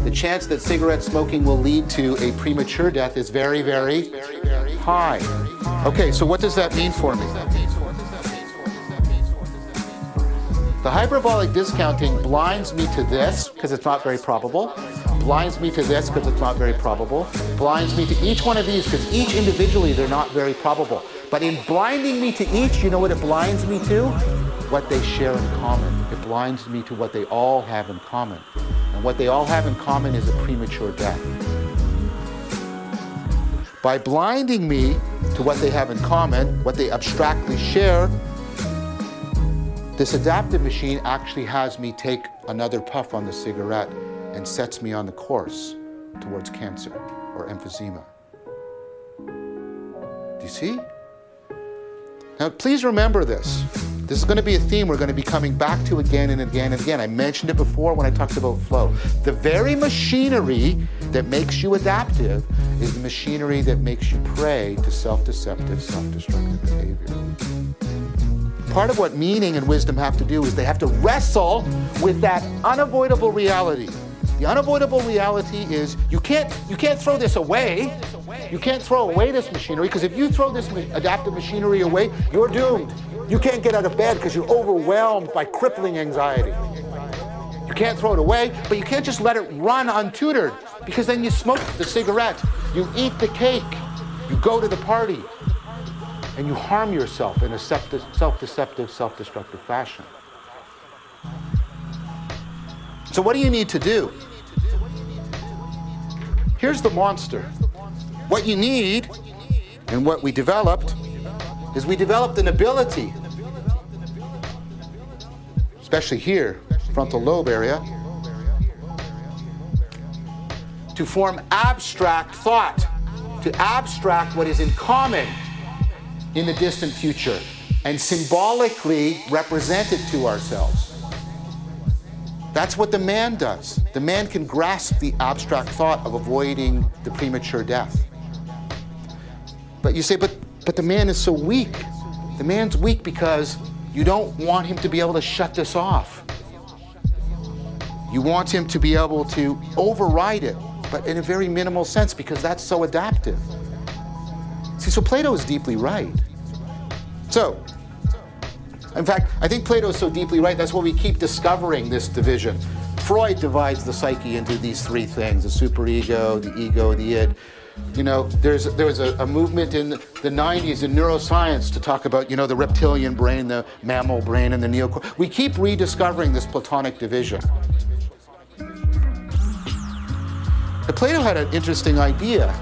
the chance that cigarette smoking will lead to a premature death is very, very high. Okay, so what does that mean for me? The hyperbolic discounting blinds me to this because it's not very probable blinds me to this because it's not very probable, blinds me to each one of these because each individually they're not very probable. But in blinding me to each, you know what it blinds me to? What they share in common. It blinds me to what they all have in common. And what they all have in common is a premature death. By blinding me to what they have in common, what they abstractly share, this adaptive machine actually has me take another puff on the cigarette and sets me on the course towards cancer or emphysema. Do you see? Now, please remember this. This is going to be a theme we're going to be coming back to again and again and again. I mentioned it before when I talked about flow. The very machinery that makes you adaptive is the machinery that makes you prey to self deceptive, self destructive behavior. Part of what meaning and wisdom have to do is they have to wrestle with that unavoidable reality. The unavoidable reality is you can't, you can't throw this away. You can't throw away this machinery because if you throw this adaptive machinery away, you're doomed. You can't get out of bed because you're overwhelmed by crippling anxiety. You can't throw it away, but you can't just let it run untutored because then you smoke the cigarette, you eat the cake, you go to the party, and you harm yourself in a self deceptive, self destructive fashion. So, what do you need to do? Here's the monster. What you need and what we developed is we developed an ability, especially here, frontal lobe area, to form abstract thought, to abstract what is in common in the distant future and symbolically represent it to ourselves. That's what the man does. The man can grasp the abstract thought of avoiding the premature death. But you say, but but the man is so weak. The man's weak because you don't want him to be able to shut this off. You want him to be able to override it, but in a very minimal sense because that's so adaptive. See, so Plato is deeply right. So, in fact, I think Plato is so deeply right, that's why we keep discovering this division. Freud divides the psyche into these three things the superego, the ego, the id you know, there's there was a, a, movement in the 90s in neuroscience to talk about, you know, the reptilian brain, the mammal brain, and the neocortex. We keep rediscovering this Platonic division. But Plato had an interesting idea.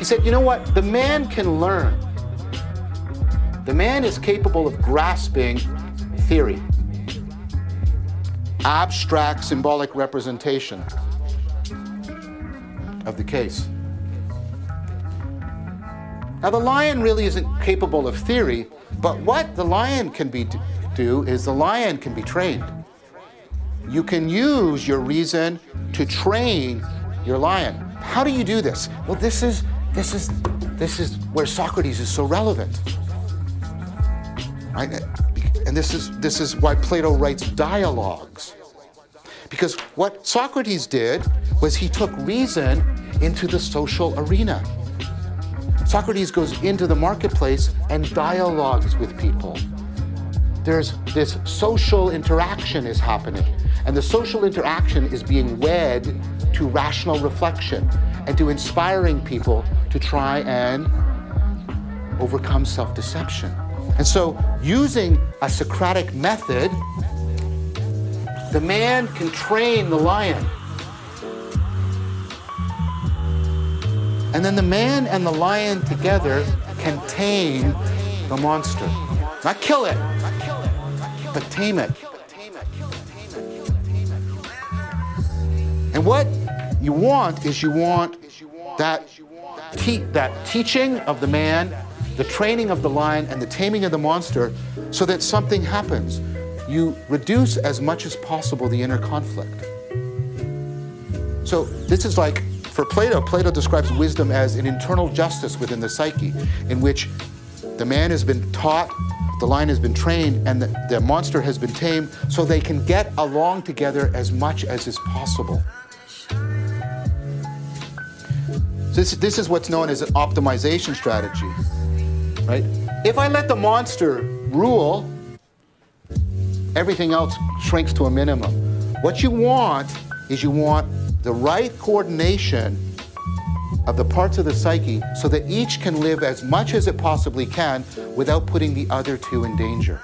He said, you know what? The man can learn. The man is capable of grasping theory abstract symbolic representation of the case. Now, the lion really isn't capable of theory, but what the lion can be do is the lion can be trained. You can use your reason to train your lion. How do you do this? Well, this is this is this is where Socrates is so relevant. Right? And this is, this is why Plato writes dialogues. Because what Socrates did was he took reason into the social arena. Socrates goes into the marketplace and dialogues with people. There's this social interaction is happening, and the social interaction is being wed to rational reflection and to inspiring people to try and overcome self deception. And so, using a Socratic method, the man can train the lion. And then the man and the lion together can tame the monster. Not kill it, but tame it. And what you want is you want that, te- that teaching of the man the training of the lion and the taming of the monster so that something happens. You reduce as much as possible the inner conflict. So this is like for Plato, Plato describes wisdom as an internal justice within the psyche, in which the man has been taught, the lion has been trained, and the, the monster has been tamed, so they can get along together as much as is possible. This, this is what's known as an optimization strategy right? If I let the monster rule, everything else shrinks to a minimum. What you want is you want the right coordination of the parts of the psyche so that each can live as much as it possibly can without putting the other two in danger.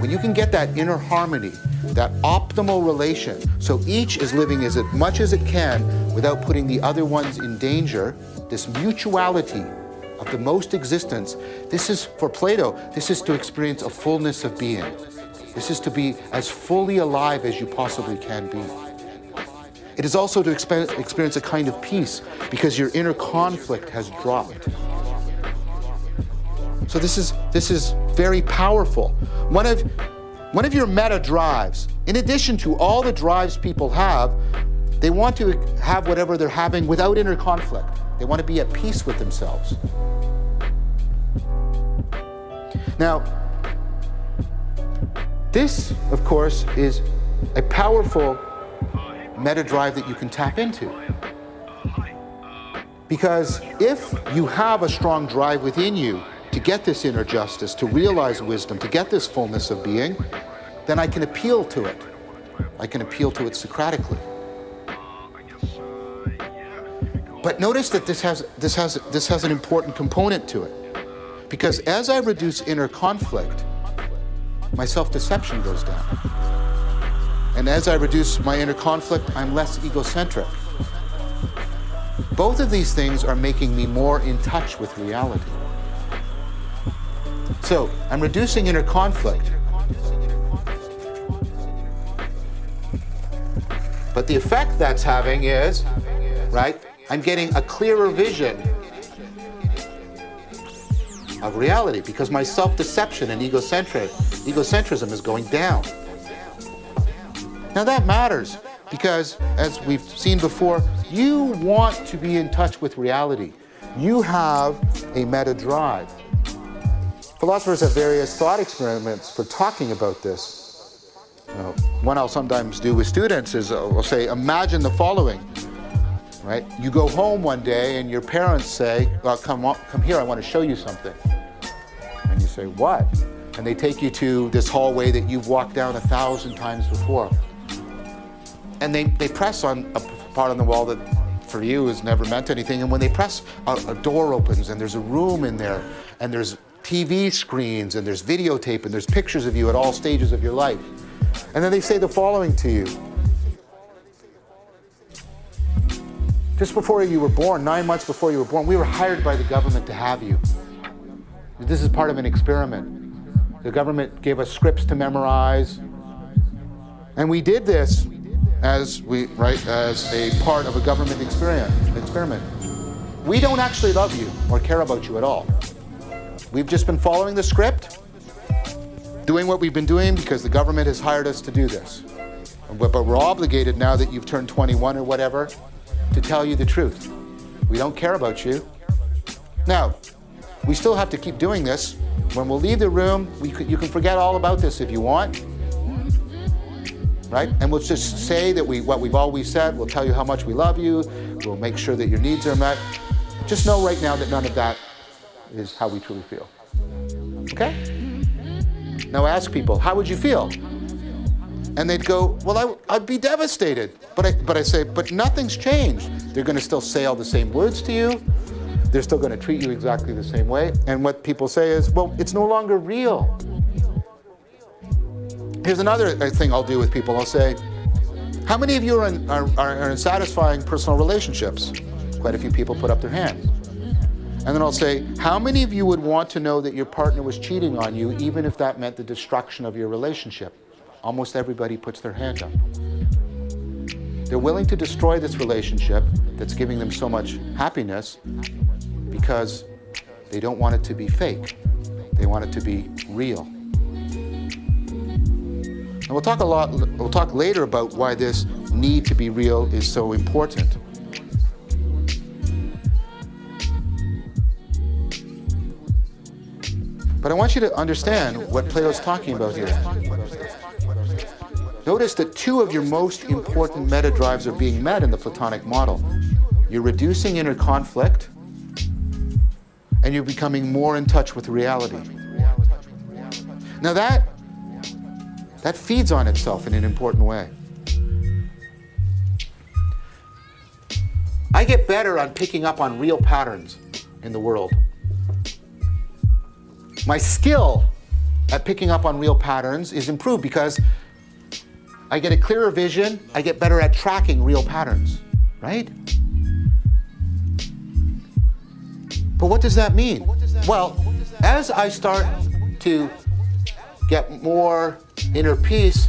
When you can get that inner harmony, that optimal relation, so each is living as much as it can without putting the other ones in danger, this mutuality of the most existence, this is, for Plato, this is to experience a fullness of being. This is to be as fully alive as you possibly can be. It is also to experience a kind of peace because your inner conflict has dropped. So this is this is very powerful. One of one of your meta drives, in addition to all the drives people have, they want to have whatever they're having without inner conflict. They want to be at peace with themselves. Now, this, of course, is a powerful meta drive that you can tap into. Because if you have a strong drive within you to get this inner justice, to realize wisdom, to get this fullness of being, then I can appeal to it. I can appeal to it Socratically. But notice that this has, this, has, this has an important component to it. Because as I reduce inner conflict, my self deception goes down. And as I reduce my inner conflict, I'm less egocentric. Both of these things are making me more in touch with reality. So I'm reducing inner conflict. But the effect that's having is, right, I'm getting a clearer vision of reality because my self-deception and egocentric egocentrism is going down. Now that matters because as we've seen before, you want to be in touch with reality. You have a meta drive. Philosophers have various thought experiments for talking about this. Know, one I'll sometimes do with students is uh, I'll say, imagine the following right? You go home one day and your parents say, well, come, come here, I want to show you something. And you say, what? And they take you to this hallway that you've walked down a thousand times before. And they, they press on a part on the wall that for you has never meant anything. And when they press, a, a door opens and there's a room in there and there's TV screens and there's videotape and there's pictures of you at all stages of your life. And then they say the following to you Just before you were born, nine months before you were born, we were hired by the government to have you. This is part of an experiment. The government gave us scripts to memorize. And we did this as we right as a part of a government experience, experiment. We don't actually love you or care about you at all. We've just been following the script, doing what we've been doing because the government has hired us to do this. But, we're obligated now that you've turned 21 or whatever to tell you the truth. We don't care about you. Now, we still have to keep doing this. When we'll leave the room, you can forget all about this if you want. Right? And we'll just say that we what we've always said. We'll tell you how much we love you. We'll make sure that your needs are met. Just know right now that none of that is how we truly feel. Okay? Now ask people, how would you feel? And they'd go, Well, I, would be devastated. But I, but I say, But nothing's changed. They're going to still say all the same words to you. They're still going to treat you exactly the same way. And what people say is, Well, it's no longer real. Here's another uh, thing I'll do with people I'll say, How many of you are in, are, are in satisfying personal relationships? Quite a few people put up their hands. And then I'll say, How many of you would want to know that your partner was cheating on you, even if that meant the destruction of your relationship? almost everybody puts their hand up. They're willing to destroy this relationship that's giving them so much happiness because they don't want it to be fake. They want it to be real. And we'll talk a lot we'll talk later about why this need to be real is so important. But I want you to understand what Plato's talking about here. Notice that two of your most important meta drives are being met in the Platonic model. You're reducing inner conflict, and you're becoming more in touch with reality. Now that that feeds on itself in an important way. I get better on picking up on real patterns in the world. My skill at picking up on real patterns is improved because I get a clearer vision, I get better at tracking real patterns, right? But what does that mean? Well, as I start to get more inner peace,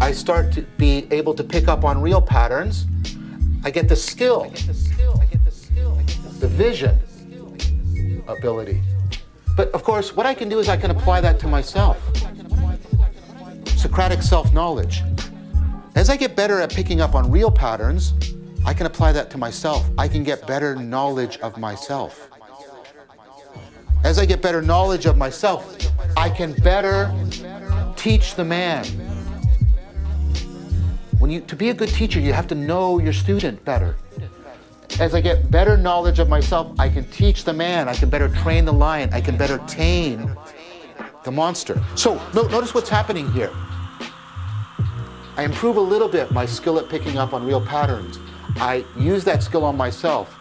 I start to be able to pick up on real patterns. I get the skill, the vision ability. But of course, what I can do is I can apply that to myself. Socratic self knowledge. As I get better at picking up on real patterns, I can apply that to myself. I can get better knowledge of myself. As I get better knowledge of myself, I can better teach the man. When you to be a good teacher, you have to know your student better. As I get better knowledge of myself, I can teach the man, I can better train the lion, I can better tame the monster. So no, notice what's happening here. I improve a little bit my skill at picking up on real patterns. I use that skill on myself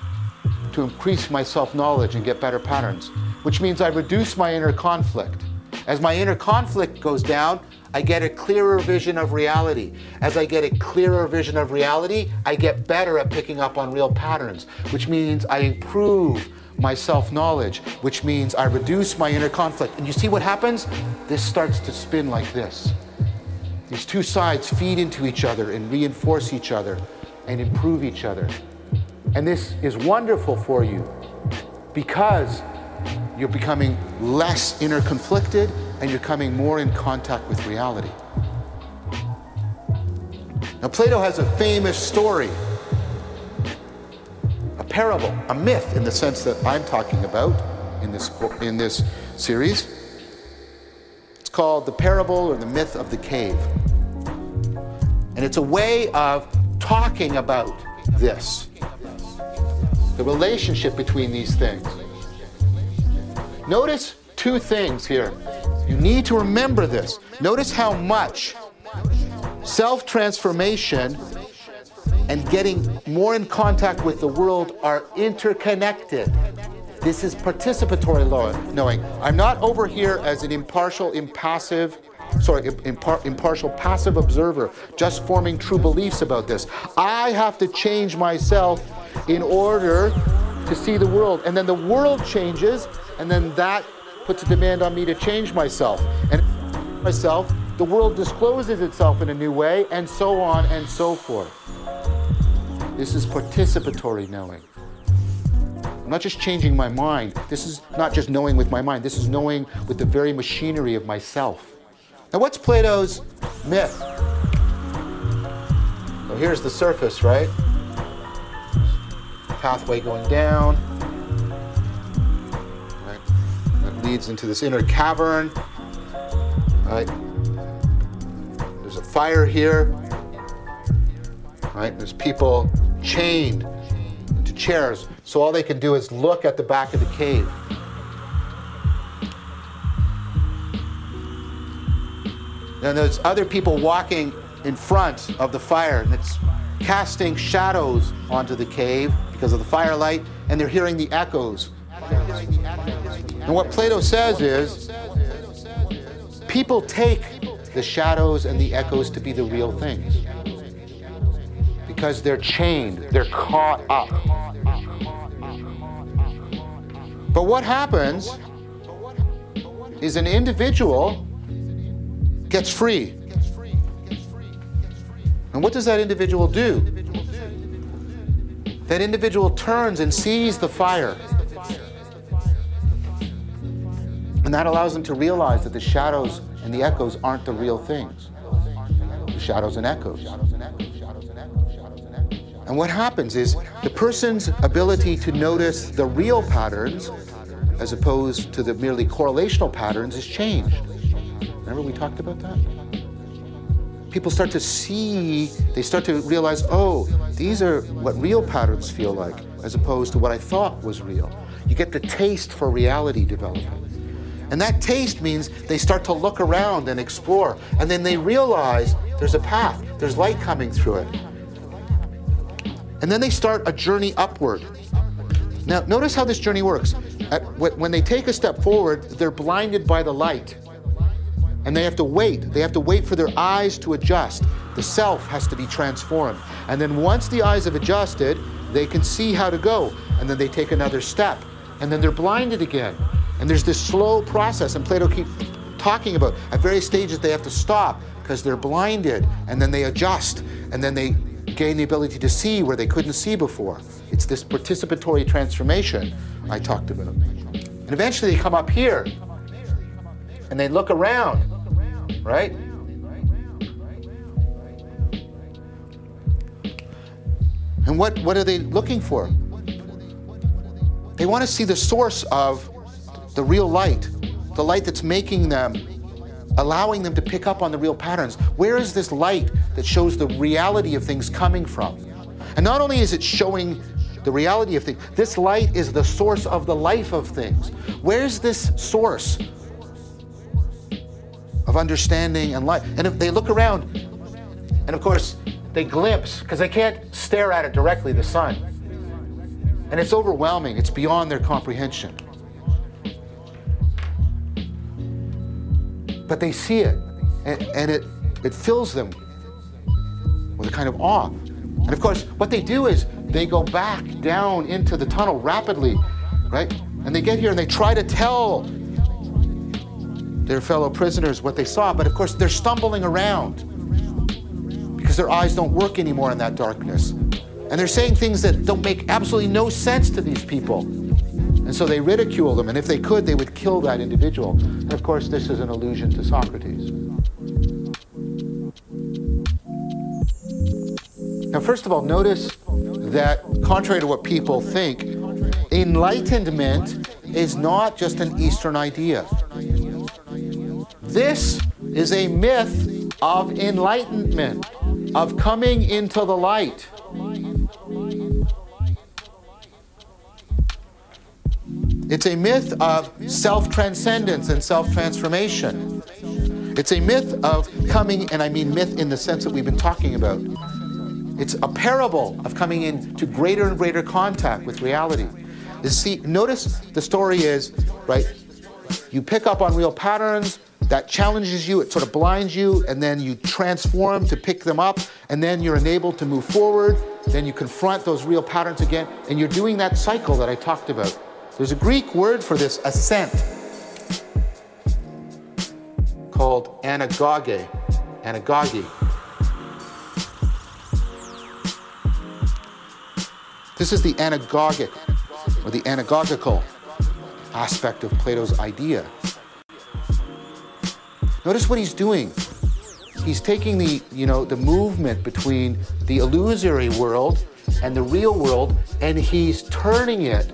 to increase my self knowledge and get better patterns, which means I reduce my inner conflict. As my inner conflict goes down, I get a clearer vision of reality. As I get a clearer vision of reality, I get better at picking up on real patterns, which means I improve my self knowledge, which means I reduce my inner conflict. And you see what happens? This starts to spin like this. These two sides feed into each other and reinforce each other and improve each other. And this is wonderful for you because you're becoming less inner conflicted and you're coming more in contact with reality. Now, Plato has a famous story, a parable, a myth in the sense that I'm talking about in this, in this series. It's called the parable or the myth of the cave. And it's a way of talking about this the relationship between these things. Notice two things here. You need to remember this. Notice how much self transformation and getting more in contact with the world are interconnected. This is participatory knowing. I'm not over here as an impartial, impassive, sorry, impar- impartial, passive observer, just forming true beliefs about this. I have to change myself in order to see the world. And then the world changes, and then that puts a demand on me to change myself. And myself, the world discloses itself in a new way, and so on and so forth. This is participatory knowing. I'm not just changing my mind. This is not just knowing with my mind. This is knowing with the very machinery of myself. Now, what's Plato's myth? So here's the surface, right? Pathway going down. right. That leads into this inner cavern. Right? There's a fire here. Right? There's people chained to chairs. So all they can do is look at the back of the cave. And there's other people walking in front of the fire, and it's casting shadows onto the cave because of the firelight, and they're hearing the echoes and what Plato says is people take the shadows and the echoes to be the real things because they're chained, they're caught up. But what happens is an individual gets free. And what does that individual do? That individual turns and sees the fire And that allows them to realize that the shadows and the echoes aren't the real things. The shadows and echoes. And what happens is the person's ability to notice the real patterns as opposed to the merely correlational patterns is changed. Remember we talked about that? People start to see, they start to realize, oh, these are what real patterns feel like, as opposed to what I thought was real. You get the taste for reality developing. And that taste means they start to look around and explore. And then they realize there's a path, there's light coming through it. And then they start a journey upward. Now, notice how this journey works. At, when they take a step forward, they're blinded by the light. And they have to wait. They have to wait for their eyes to adjust. The self has to be transformed. And then once the eyes have adjusted, they can see how to go. And then they take another step. And then they're blinded again. And there's this slow process, and Plato keeps talking about at various stages they have to stop because they're blinded, and then they adjust, and then they gain the ability to see where they couldn't see before. It's this participatory transformation I talked about. And eventually they come up here and they look around, right? And what, what are they looking for? They want to see the source of the real light, the light that's making them, allowing them to pick up on the real patterns. Where is this light that shows the reality of things coming from? And not only is it showing the reality of things, this light is the source of the life of things. Where's this source of understanding and life? And if they look around, and of course, they glimpse, because they can't stare at it directly, the sun. And it's overwhelming, it's beyond their comprehension. But they see it, and, and it, it fills them with a kind of awe. And of course, what they do is they go back down into the tunnel rapidly, right? And they get here and they try to tell their fellow prisoners what they saw, but of course, they're stumbling around because their eyes don't work anymore in that darkness. And they're saying things that don't make absolutely no sense to these people. And so they ridicule them, and if they could, they would kill that individual. And of course, this is an allusion to Socrates. Now, first of all, notice that, contrary to what people think, enlightenment is not just an Eastern idea. This is a myth of enlightenment, of coming into the light. It's a myth of self transcendence and self transformation. It's a myth of coming, and I mean myth in the sense that we've been talking about. It's a parable of coming into greater and greater contact with reality. You see, notice the story is, right? You pick up on real patterns, that challenges you, it sort of blinds you, and then you transform to pick them up, and then you're enabled to move forward. Then you confront those real patterns again, and you're doing that cycle that I talked about. There's a Greek word for this ascent called anagoge. Anagogy. This is the anagogic or the anagogical aspect of Plato's idea. Notice what he's doing. He's taking the, you know, the movement between the illusory world and the real world, and he's turning it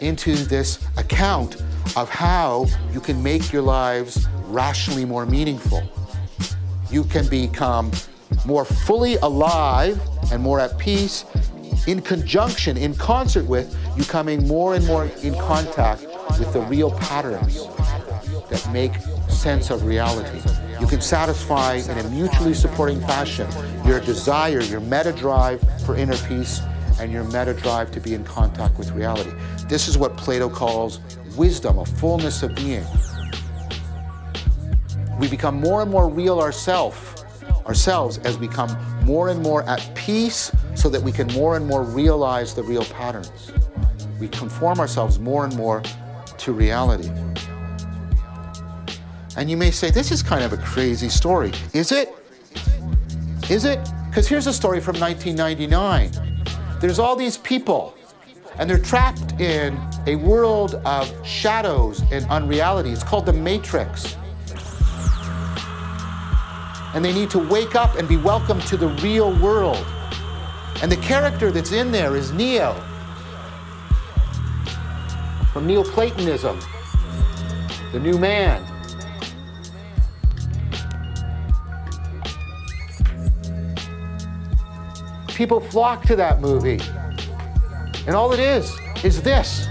into this account of how you can make your lives rationally more meaningful. You can become more fully alive and more at peace in conjunction, in concert with you coming more and more in contact with the real patterns that make sense of reality. You can satisfy in a mutually supporting fashion your desire, your meta drive for inner peace, and your meta drive to be in contact with reality. This is what Plato calls wisdom, a fullness of being. We become more and more real ourself, ourselves as we become more and more at peace so that we can more and more realize the real patterns. We conform ourselves more and more to reality. And you may say, this is kind of a crazy story. Is it? Is it? Because here's a story from 1999. There's all these people, and they're trapped in a world of shadows and unreality. It's called the Matrix. And they need to wake up and be welcomed to the real world. And the character that's in there is Neo from Neoplatonism, the new man. People flock to that movie. And all it is is this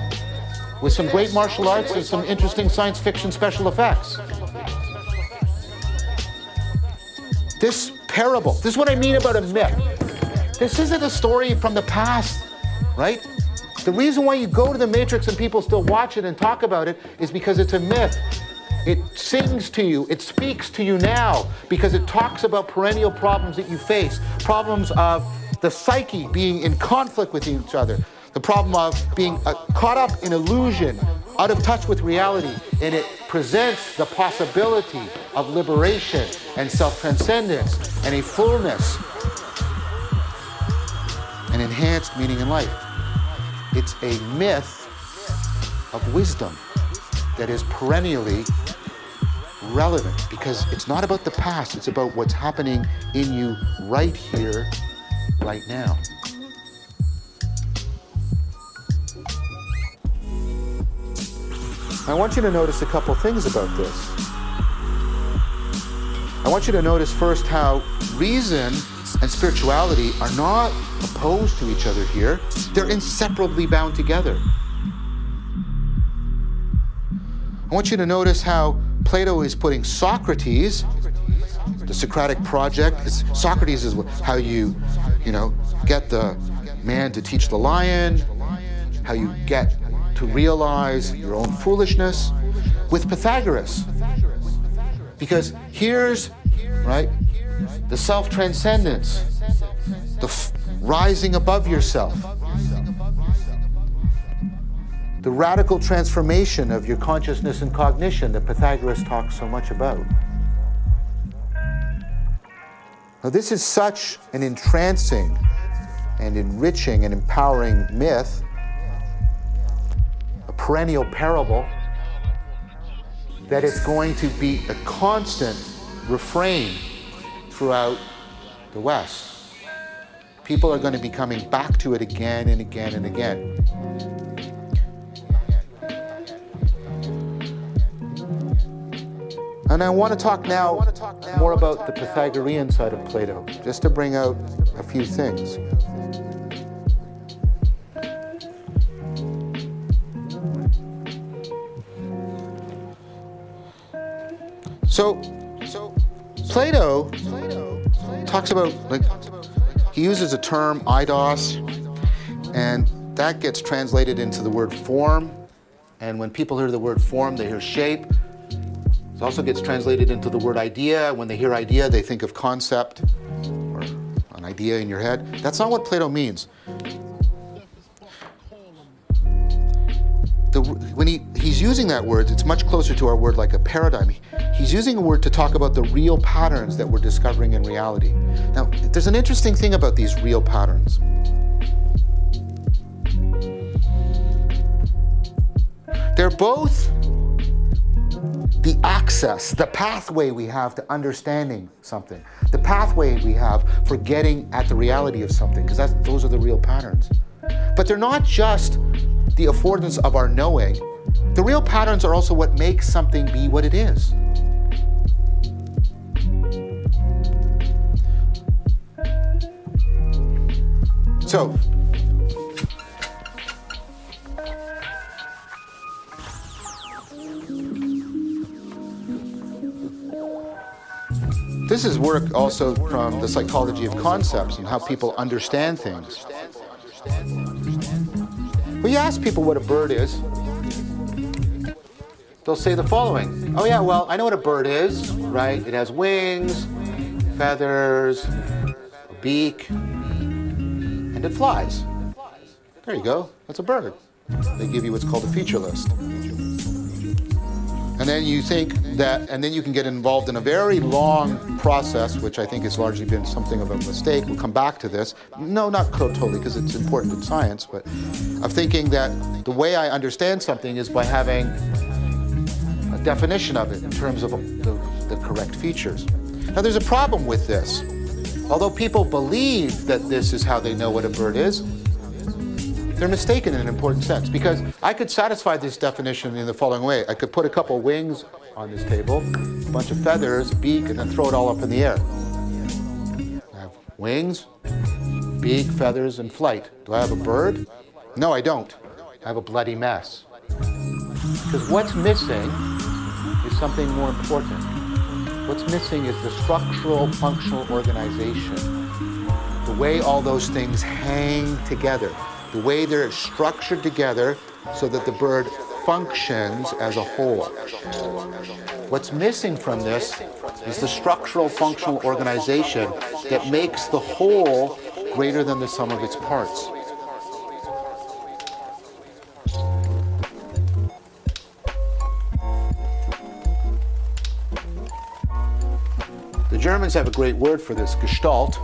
with some great martial arts and some interesting science fiction special effects. This parable, this is what I mean about a myth. This isn't a story from the past, right? The reason why you go to the Matrix and people still watch it and talk about it is because it's a myth. It sings to you, it speaks to you now because it talks about perennial problems that you face, problems of the psyche being in conflict with each other, the problem of being uh, caught up in illusion, out of touch with reality, and it presents the possibility of liberation and self transcendence and a fullness and enhanced meaning in life. It's a myth of wisdom that is perennially relevant because it's not about the past, it's about what's happening in you right here, right now. I want you to notice a couple things about this. I want you to notice first how reason and spirituality are not opposed to each other here, they're inseparably bound together. I want you to notice how Plato is putting Socrates, the Socratic project, is Socrates is how you, you know, get the man to teach the lion, how you get to realize your own foolishness with Pythagoras. Because here's, right, the self transcendence, the rising above yourself, the radical transformation of your consciousness and cognition that Pythagoras talks so much about. Now, this is such an entrancing and enriching and empowering myth, a perennial parable, that it's going to be a constant refrain throughout the West. People are going to be coming back to it again and again and again. And I want to talk now more about the Pythagorean side of Plato, just to bring out a few things. So, Plato talks about like he uses a term eidos, and that gets translated into the word form. And when people hear the word form, they hear shape. It also gets translated into the word idea. When they hear idea, they think of concept or an idea in your head. That's not what Plato means. The, when he, he's using that word, it's much closer to our word like a paradigm. He's using a word to talk about the real patterns that we're discovering in reality. Now, there's an interesting thing about these real patterns. They're both the access, the pathway we have to understanding something, the pathway we have for getting at the reality of something, because those are the real patterns. But they're not just the affordance of our knowing, the real patterns are also what makes something be what it is. So, This is work also from the psychology of concepts and how people understand things. When you ask people what a bird is, they'll say the following Oh, yeah, well, I know what a bird is, right? It has wings, feathers, a beak, and it flies. There you go, that's a bird. They give you what's called a feature list. And then you think that, and then you can get involved in a very long process, which I think has largely been something of a mistake. We'll come back to this. No, not totally, because it's important in science, but of thinking that the way I understand something is by having a definition of it in terms of the, the correct features. Now, there's a problem with this. Although people believe that this is how they know what a bird is, they're mistaken in an important sense because I could satisfy this definition in the following way. I could put a couple wings on this table, a bunch of feathers, beak, and then throw it all up in the air. I have wings, beak, feathers, and flight. Do I have a bird? No, I don't. I have a bloody mess. Because what's missing is something more important. What's missing is the structural, functional organization, the way all those things hang together the way they're structured together so that the bird functions as a whole. What's missing from this is the structural functional organization that makes the whole greater than the sum of its parts. Germans have a great word for this, Gestalt,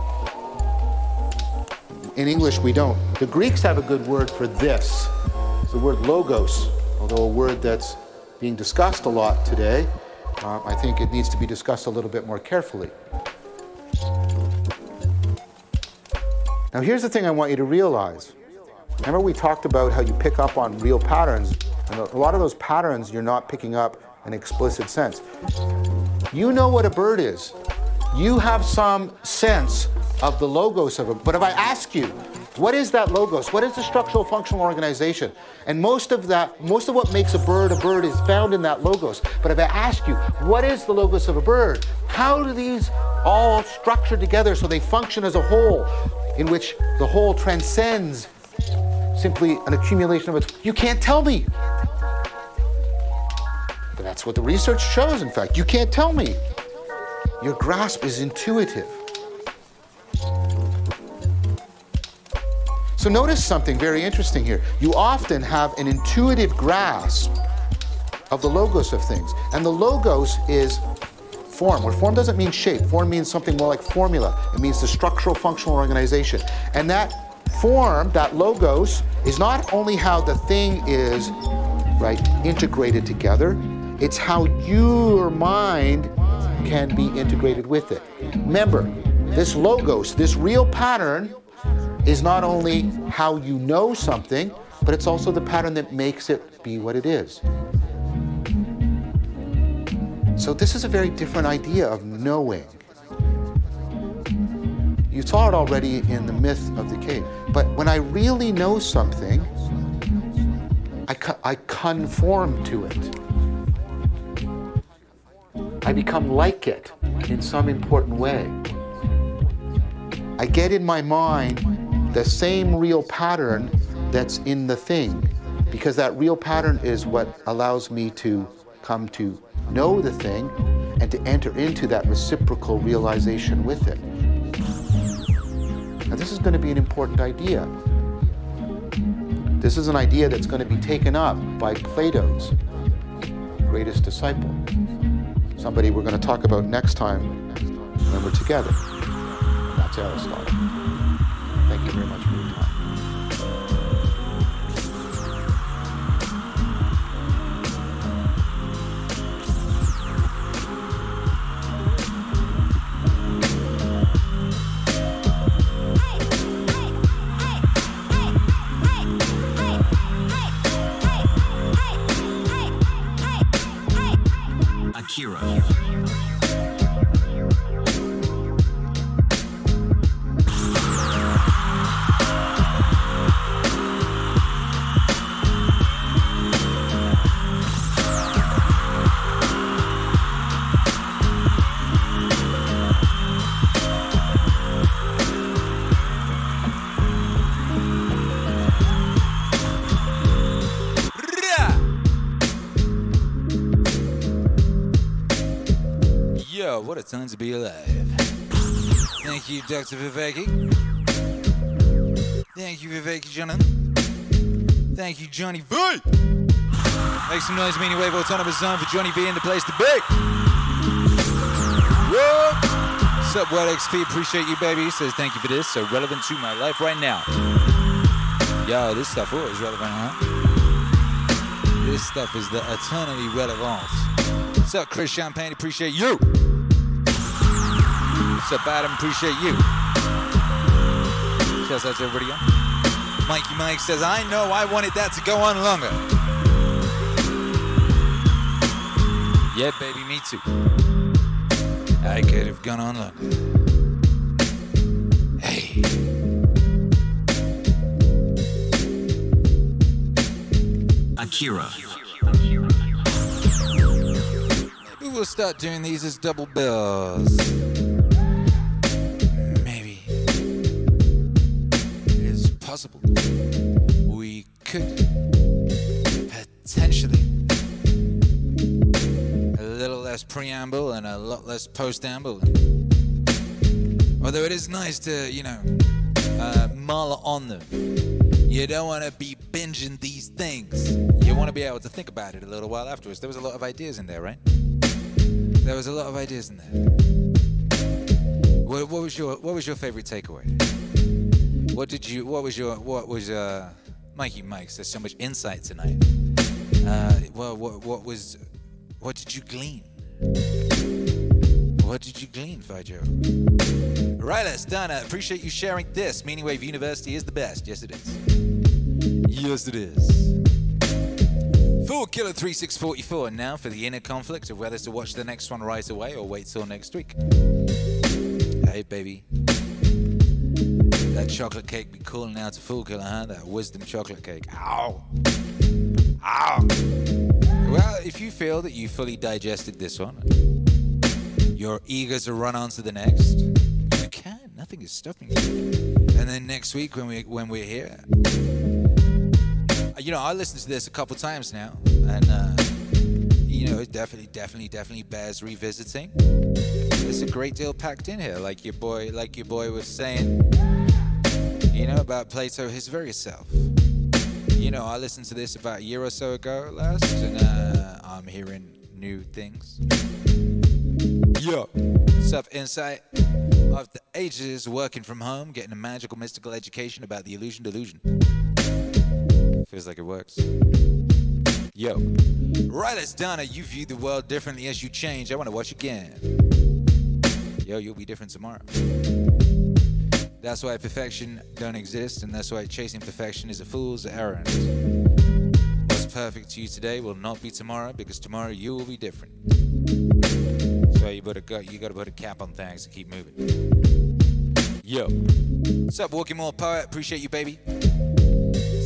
in English, we don't. The Greeks have a good word for this. It's the word logos, although a word that's being discussed a lot today. Uh, I think it needs to be discussed a little bit more carefully. Now, here's the thing I want you to realize. Remember, we talked about how you pick up on real patterns, and a lot of those patterns you're not picking up an explicit sense. You know what a bird is. You have some sense of the logos of it. But if I ask you, what is that logos? What is the structural functional organization? And most of that, most of what makes a bird a bird is found in that logos. But if I ask you, what is the logos of a bird? How do these all structure together so they function as a whole, in which the whole transcends simply an accumulation of its. You can't tell me. That's what the research shows, in fact. You can't tell me. Your grasp is intuitive. So notice something very interesting here. You often have an intuitive grasp of the logos of things. And the logos is form, where form doesn't mean shape. Form means something more like formula. It means the structural functional organization. And that form, that logos, is not only how the thing is right integrated together, it's how your mind can be integrated with it. Remember, this logos, this real pattern is not only how you know something, but it's also the pattern that makes it be what it is. So, this is a very different idea of knowing. You saw it already in the myth of the cave. But when I really know something, I, co- I conform to it. I become like it in some important way. I get in my mind the same real pattern that's in the thing because that real pattern is what allows me to come to know the thing and to enter into that reciprocal realization with it. Now, this is going to be an important idea. This is an idea that's going to be taken up by Plato's greatest disciple, somebody we're going to talk about next time when we're together. That's Aristotle. Thank you very much for your time. What a time to be alive. Thank you, Dr. Vervaeke. Thank you, Viveki Janan. Thank you, Johnny V. Make some noise, meaning wave autonomous zone for Johnny V in the place to be. Whoa! What's up, What XP? Appreciate you, baby. Says thank you for this. So relevant to my life right now. Yo, this stuff oh, always relevant, huh? This stuff is the eternally relevant. What's up, Chris Champagne? Appreciate you. What's up, Adam? Appreciate you. Shouts out to everybody. else. Mikey Mike says, I know I wanted that to go on longer. Yeah, baby, me too. I could have gone on longer. Hey. Akira. Maybe we'll start doing these as double bills. Preamble and a lot less postamble. Although it is nice to, you know, uh, mull on them. You don't want to be binging these things. You want to be able to think about it a little while afterwards. There was a lot of ideas in there, right? There was a lot of ideas in there. What, what was your What was your favorite takeaway? What did you? What was your? What was uh, Mikey Mike's? There's so much insight tonight. Uh, well, what, what was? What did you glean? What did you glean, Fijo? Rylas, Donna, appreciate you sharing this. Meaning Wave University is the best. Yes, it is. Yes, it is. Full Killer 3644 now for the inner conflict of whether to watch the next one right away or wait till next week. Hey, baby. That chocolate cake be calling out to Full Killer, huh? That wisdom chocolate cake. Ow! Ow! Well, if you feel that you fully digested this one, you're eager to run on to the next, you can. Nothing is stopping you. And then next week when we when we're here, you know, I listened to this a couple times now, and uh, you know, it definitely, definitely, definitely bears revisiting. There's a great deal packed in here, like your boy, like your boy was saying. You know about Plato, his very self. You know, I listened to this about a year or so ago last, and uh, I'm hearing new things. Yo, self insight After ages, working from home, getting a magical, mystical education about the illusion delusion. Feels like it works. Yo, right as Donna, you view the world differently as you change. I want to watch again. Yo, you'll be different tomorrow. That's why perfection don't exist, and that's why chasing perfection is a fool's errand. What's perfect to you today will not be tomorrow, because tomorrow you will be different. So you better go, you gotta put a cap on things and keep moving. Yo, what's up, Walking More Poet? Appreciate you, baby.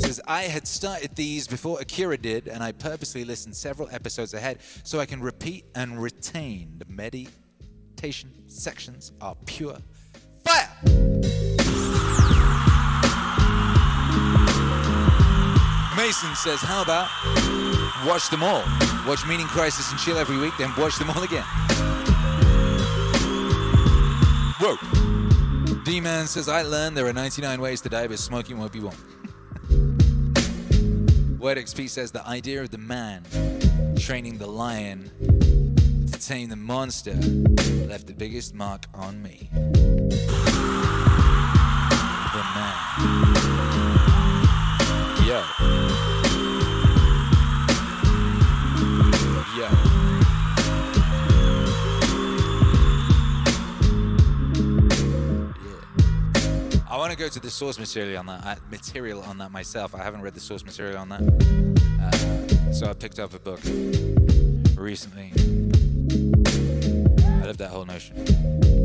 Says I had started these before Akira did, and I purposely listened several episodes ahead so I can repeat and retain the meditation sections are pure fire. Mason says, How about watch them all? Watch Meaning Crisis and Chill every week, then watch them all again. Whoa. D Man says, I learned there are 99 ways to die, but smoking won't be one. Word XP says, The idea of the man training the lion to tame the monster left the biggest mark on me. The man. Yo. Yo. Yeah. I want to go to the source material on that. Uh, material on that myself. I haven't read the source material on that, uh, so I picked up a book recently. I love that whole notion.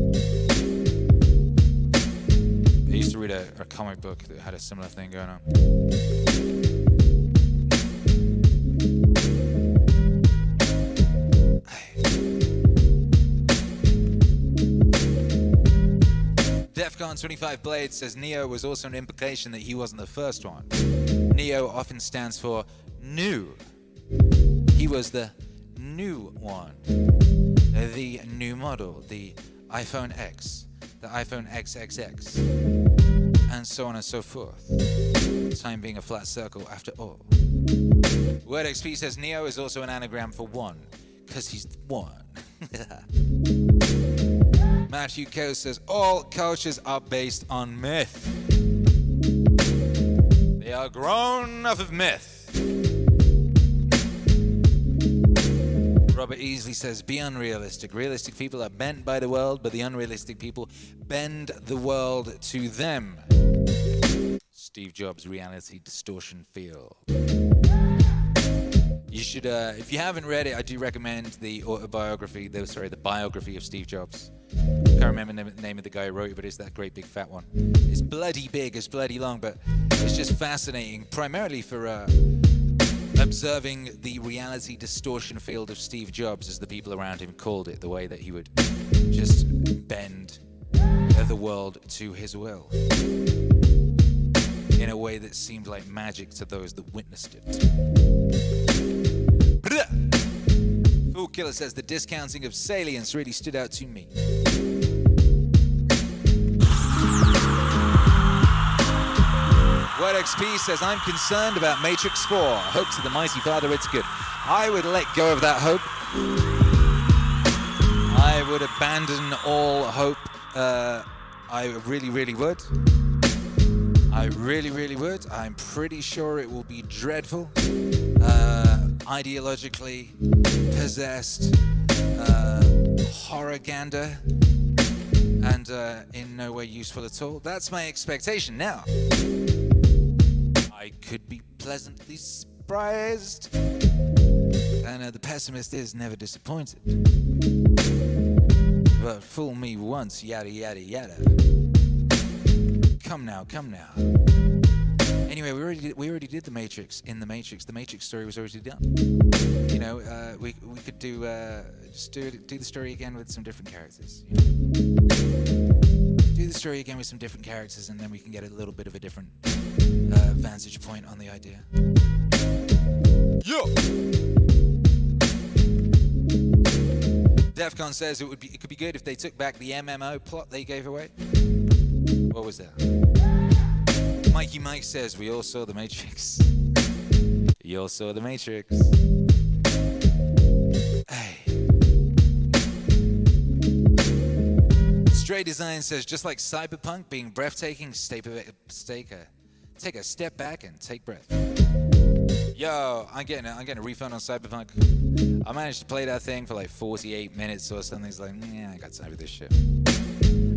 I used to read a, a comic book that had a similar thing going on. Defcon 25 Blades says Neo was also an implication that he wasn't the first one. Neo often stands for new. He was the new one, the new model, the iPhone X, the iPhone XXX, and so on and so forth. Time being a flat circle after all. Word XP says Neo is also an anagram for one, because he's one. Matthew Coe says all cultures are based on myth. They are grown off of myth. Robert Easley says, be unrealistic. Realistic people are bent by the world, but the unrealistic people bend the world to them. Steve Jobs' reality distortion field. You should, uh, if you haven't read it, I do recommend the autobiography, the, sorry, the biography of Steve Jobs. I Can't remember the name of the guy who wrote it, but it's that great big fat one. It's bloody big, it's bloody long, but it's just fascinating, primarily for uh, observing the reality distortion field of Steve Jobs, as the people around him called it, the way that he would just bend the world to his will in a way that seemed like magic to those that witnessed it. Fool Killer says the discounting of salience really stood out to me. Word XP says, I'm concerned about Matrix 4. Hope to the mighty father it's good. I would let go of that hope. I would abandon all hope. Uh, I really, really would. I really, really would. I'm pretty sure it will be dreadful, uh, ideologically possessed, uh, horror-gander, and uh, in no way useful at all. That's my expectation now. I could be pleasantly surprised. And uh, the pessimist is never disappointed. But fool me once, yada yada yada. Come now, come now. Anyway, we already did, we already did the Matrix in the Matrix. The Matrix story was already done. You know, uh, we we could do uh, just do do the story again with some different characters. you know. Do the story again with some different characters, and then we can get a little bit of a different uh, vantage point on the idea. Yo. Defcon says it would be it could be good if they took back the MMO plot they gave away. What was that? Mikey Mike says we all saw the Matrix. You all saw the Matrix. Hey. Stray Design says just like Cyberpunk being breathtaking, stay, take a step back and take breath. Yo, I'm getting a, I'm getting a refund on Cyberpunk. I managed to play that thing for like 48 minutes or something. It's like, yeah, I got time for this shit.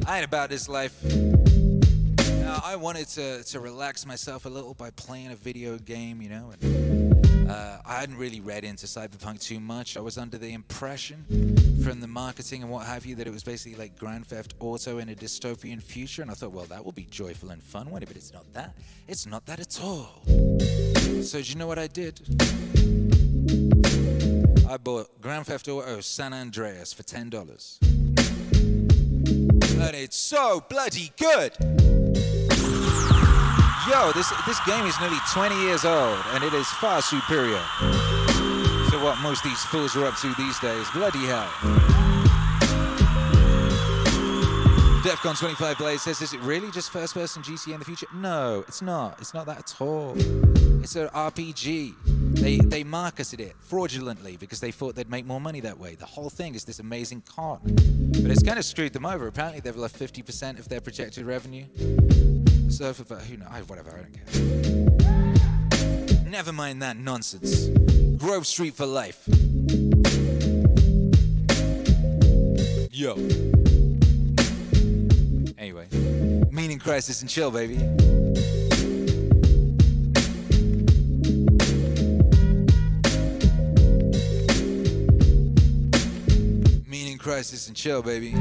I ain't about this life. Now, I wanted to, to relax myself a little by playing a video game, you know. And, uh, I hadn't really read into Cyberpunk too much. I was under the impression from the marketing and what have you that it was basically like Grand Theft Auto in a dystopian future. And I thought, well, that will be joyful and fun, won't it? But it's not that. It's not that at all. So, do you know what I did? I bought Grand Theft Auto San Andreas for ten dollars, and it's so bloody good. Yo, this this game is nearly 20 years old, and it is far superior to what most these fools are up to these days. Bloody hell. Defcon 25 Blaze says, is it really just first person GC in the future? No, it's not. It's not that at all. It's an RPG. They, they marketed it fraudulently because they thought they'd make more money that way. The whole thing is this amazing con. But it's kind of screwed them over. Apparently, they've left 50% of their projected revenue. So, for, who knows? Whatever, I don't care. Never mind that nonsense. Grove Street for life. Yo. Anyway, meaning crisis and chill, baby. Meaning crisis and chill, baby.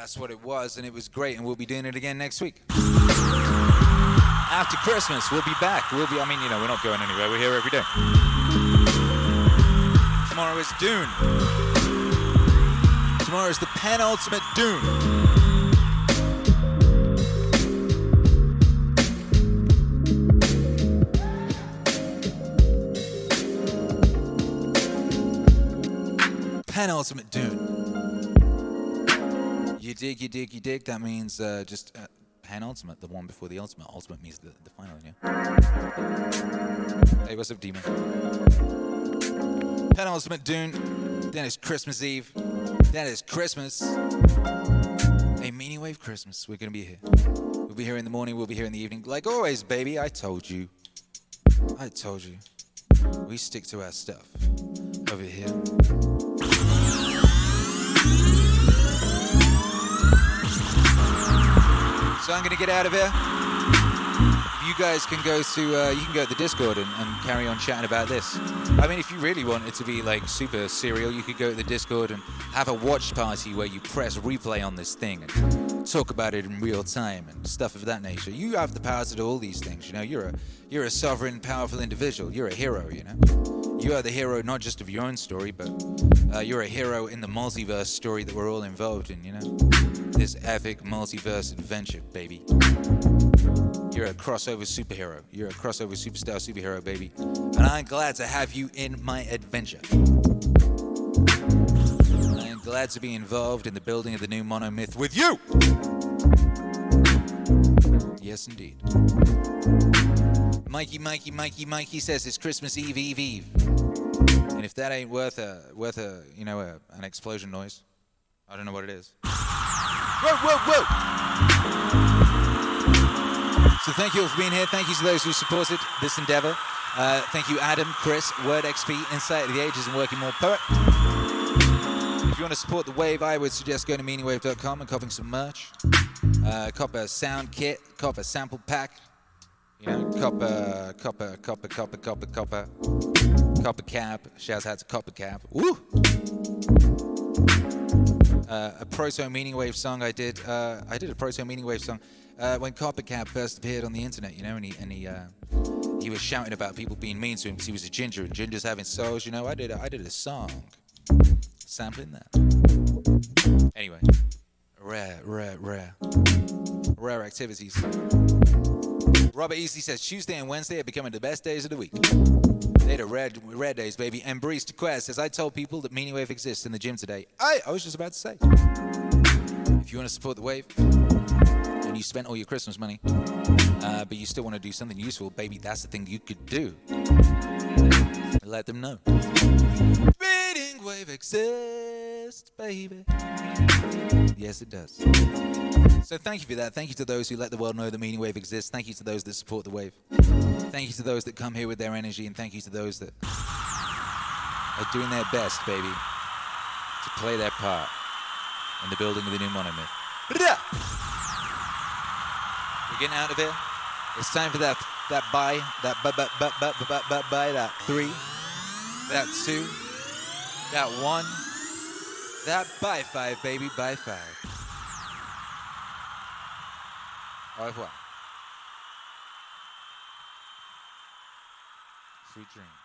That's what it was, and it was great, and we'll be doing it again next week. After Christmas, we'll be back. We'll be, I mean, you know, we're not going anywhere. We're here every day. Tomorrow is Dune. Tomorrow is the penultimate Dune. Penultimate Dune. You dig, you dig, you dig. That means uh, just uh, penultimate, the one before the ultimate. Ultimate means the, the final, yeah? Hey, what's up, Demon? Penultimate Dune. Then it's Christmas Eve. Then it's Christmas. Hey, Meaning Wave Christmas. We're to be here. We'll be here in the morning. We'll be here in the evening. Like always, baby. I told you. I told you. We stick to our stuff over here. So I'm gonna get out of here. You guys can go to uh, you can go to the Discord and, and carry on chatting about this. I mean, if you really want it to be like super serial, you could go to the Discord and have a watch party where you press replay on this thing and talk about it in real time and stuff of that nature. You have the power to do all these things. You know, you're a you're a sovereign, powerful individual. You're a hero. You know, you are the hero not just of your own story, but uh, you're a hero in the multiverse story that we're all involved in. You know, this epic multiverse adventure, baby. You're a crossover superhero. You're a crossover superstar superhero, baby. And I'm glad to have you in my adventure. Glad to be involved in the building of the new monomyth with you. Yes, indeed. Mikey, Mikey, Mikey, Mikey says it's Christmas Eve, Eve, Eve. And if that ain't worth a, worth a, you know, a, an explosion noise, I don't know what it is. Whoa, whoa, whoa! So thank you all for being here. Thank you to those who supported this endeavor. Uh, thank you, Adam, Chris, Word XP, Insight of the Ages, and Working More Poet. You want to support the wave, I would suggest going to meaningwave.com and copying some merch. Uh, cop a sound kit, cop a sample pack. You know, cop a, cop a, cop a, cop a, cop a, cop a, cop a cap. Shouts out to CopperCab. Woo! Uh, a proto meaning wave song I did. Uh, I did a proto meaning wave song uh, when CopperCab first appeared on the internet. You know, and he and he uh, he was shouting about people being mean to him because he was a ginger and gingers having souls. You know, I did a, I did a song sampling that. Anyway, rare, rare, rare, rare activities. Robert Easley says Tuesday and Wednesday are becoming the best days of the week. They're the rare, rare days, baby. And Breeze to Quest says, I told people that Meaning Wave exists in the gym today. I, I was just about to say. If you want to support the wave and you spent all your Christmas money, uh, but you still want to do something useful, baby, that's the thing you could do. Let them know. Meaning Wave exists, baby. Yes, it does. So thank you for that. Thank you to those who let the world know the Meaning Wave exists. Thank you to those that support the wave. Thank you to those that come here with their energy, and thank you to those that are doing their best, baby, to play their part in the building of the new monomyth. We're getting out of here. It's time for that that buy, that bu- bu- bu- bu- bu- bu- bu- buy, that three, that two, that one, that by five, baby, by five. Au revoir. Sweet dreams.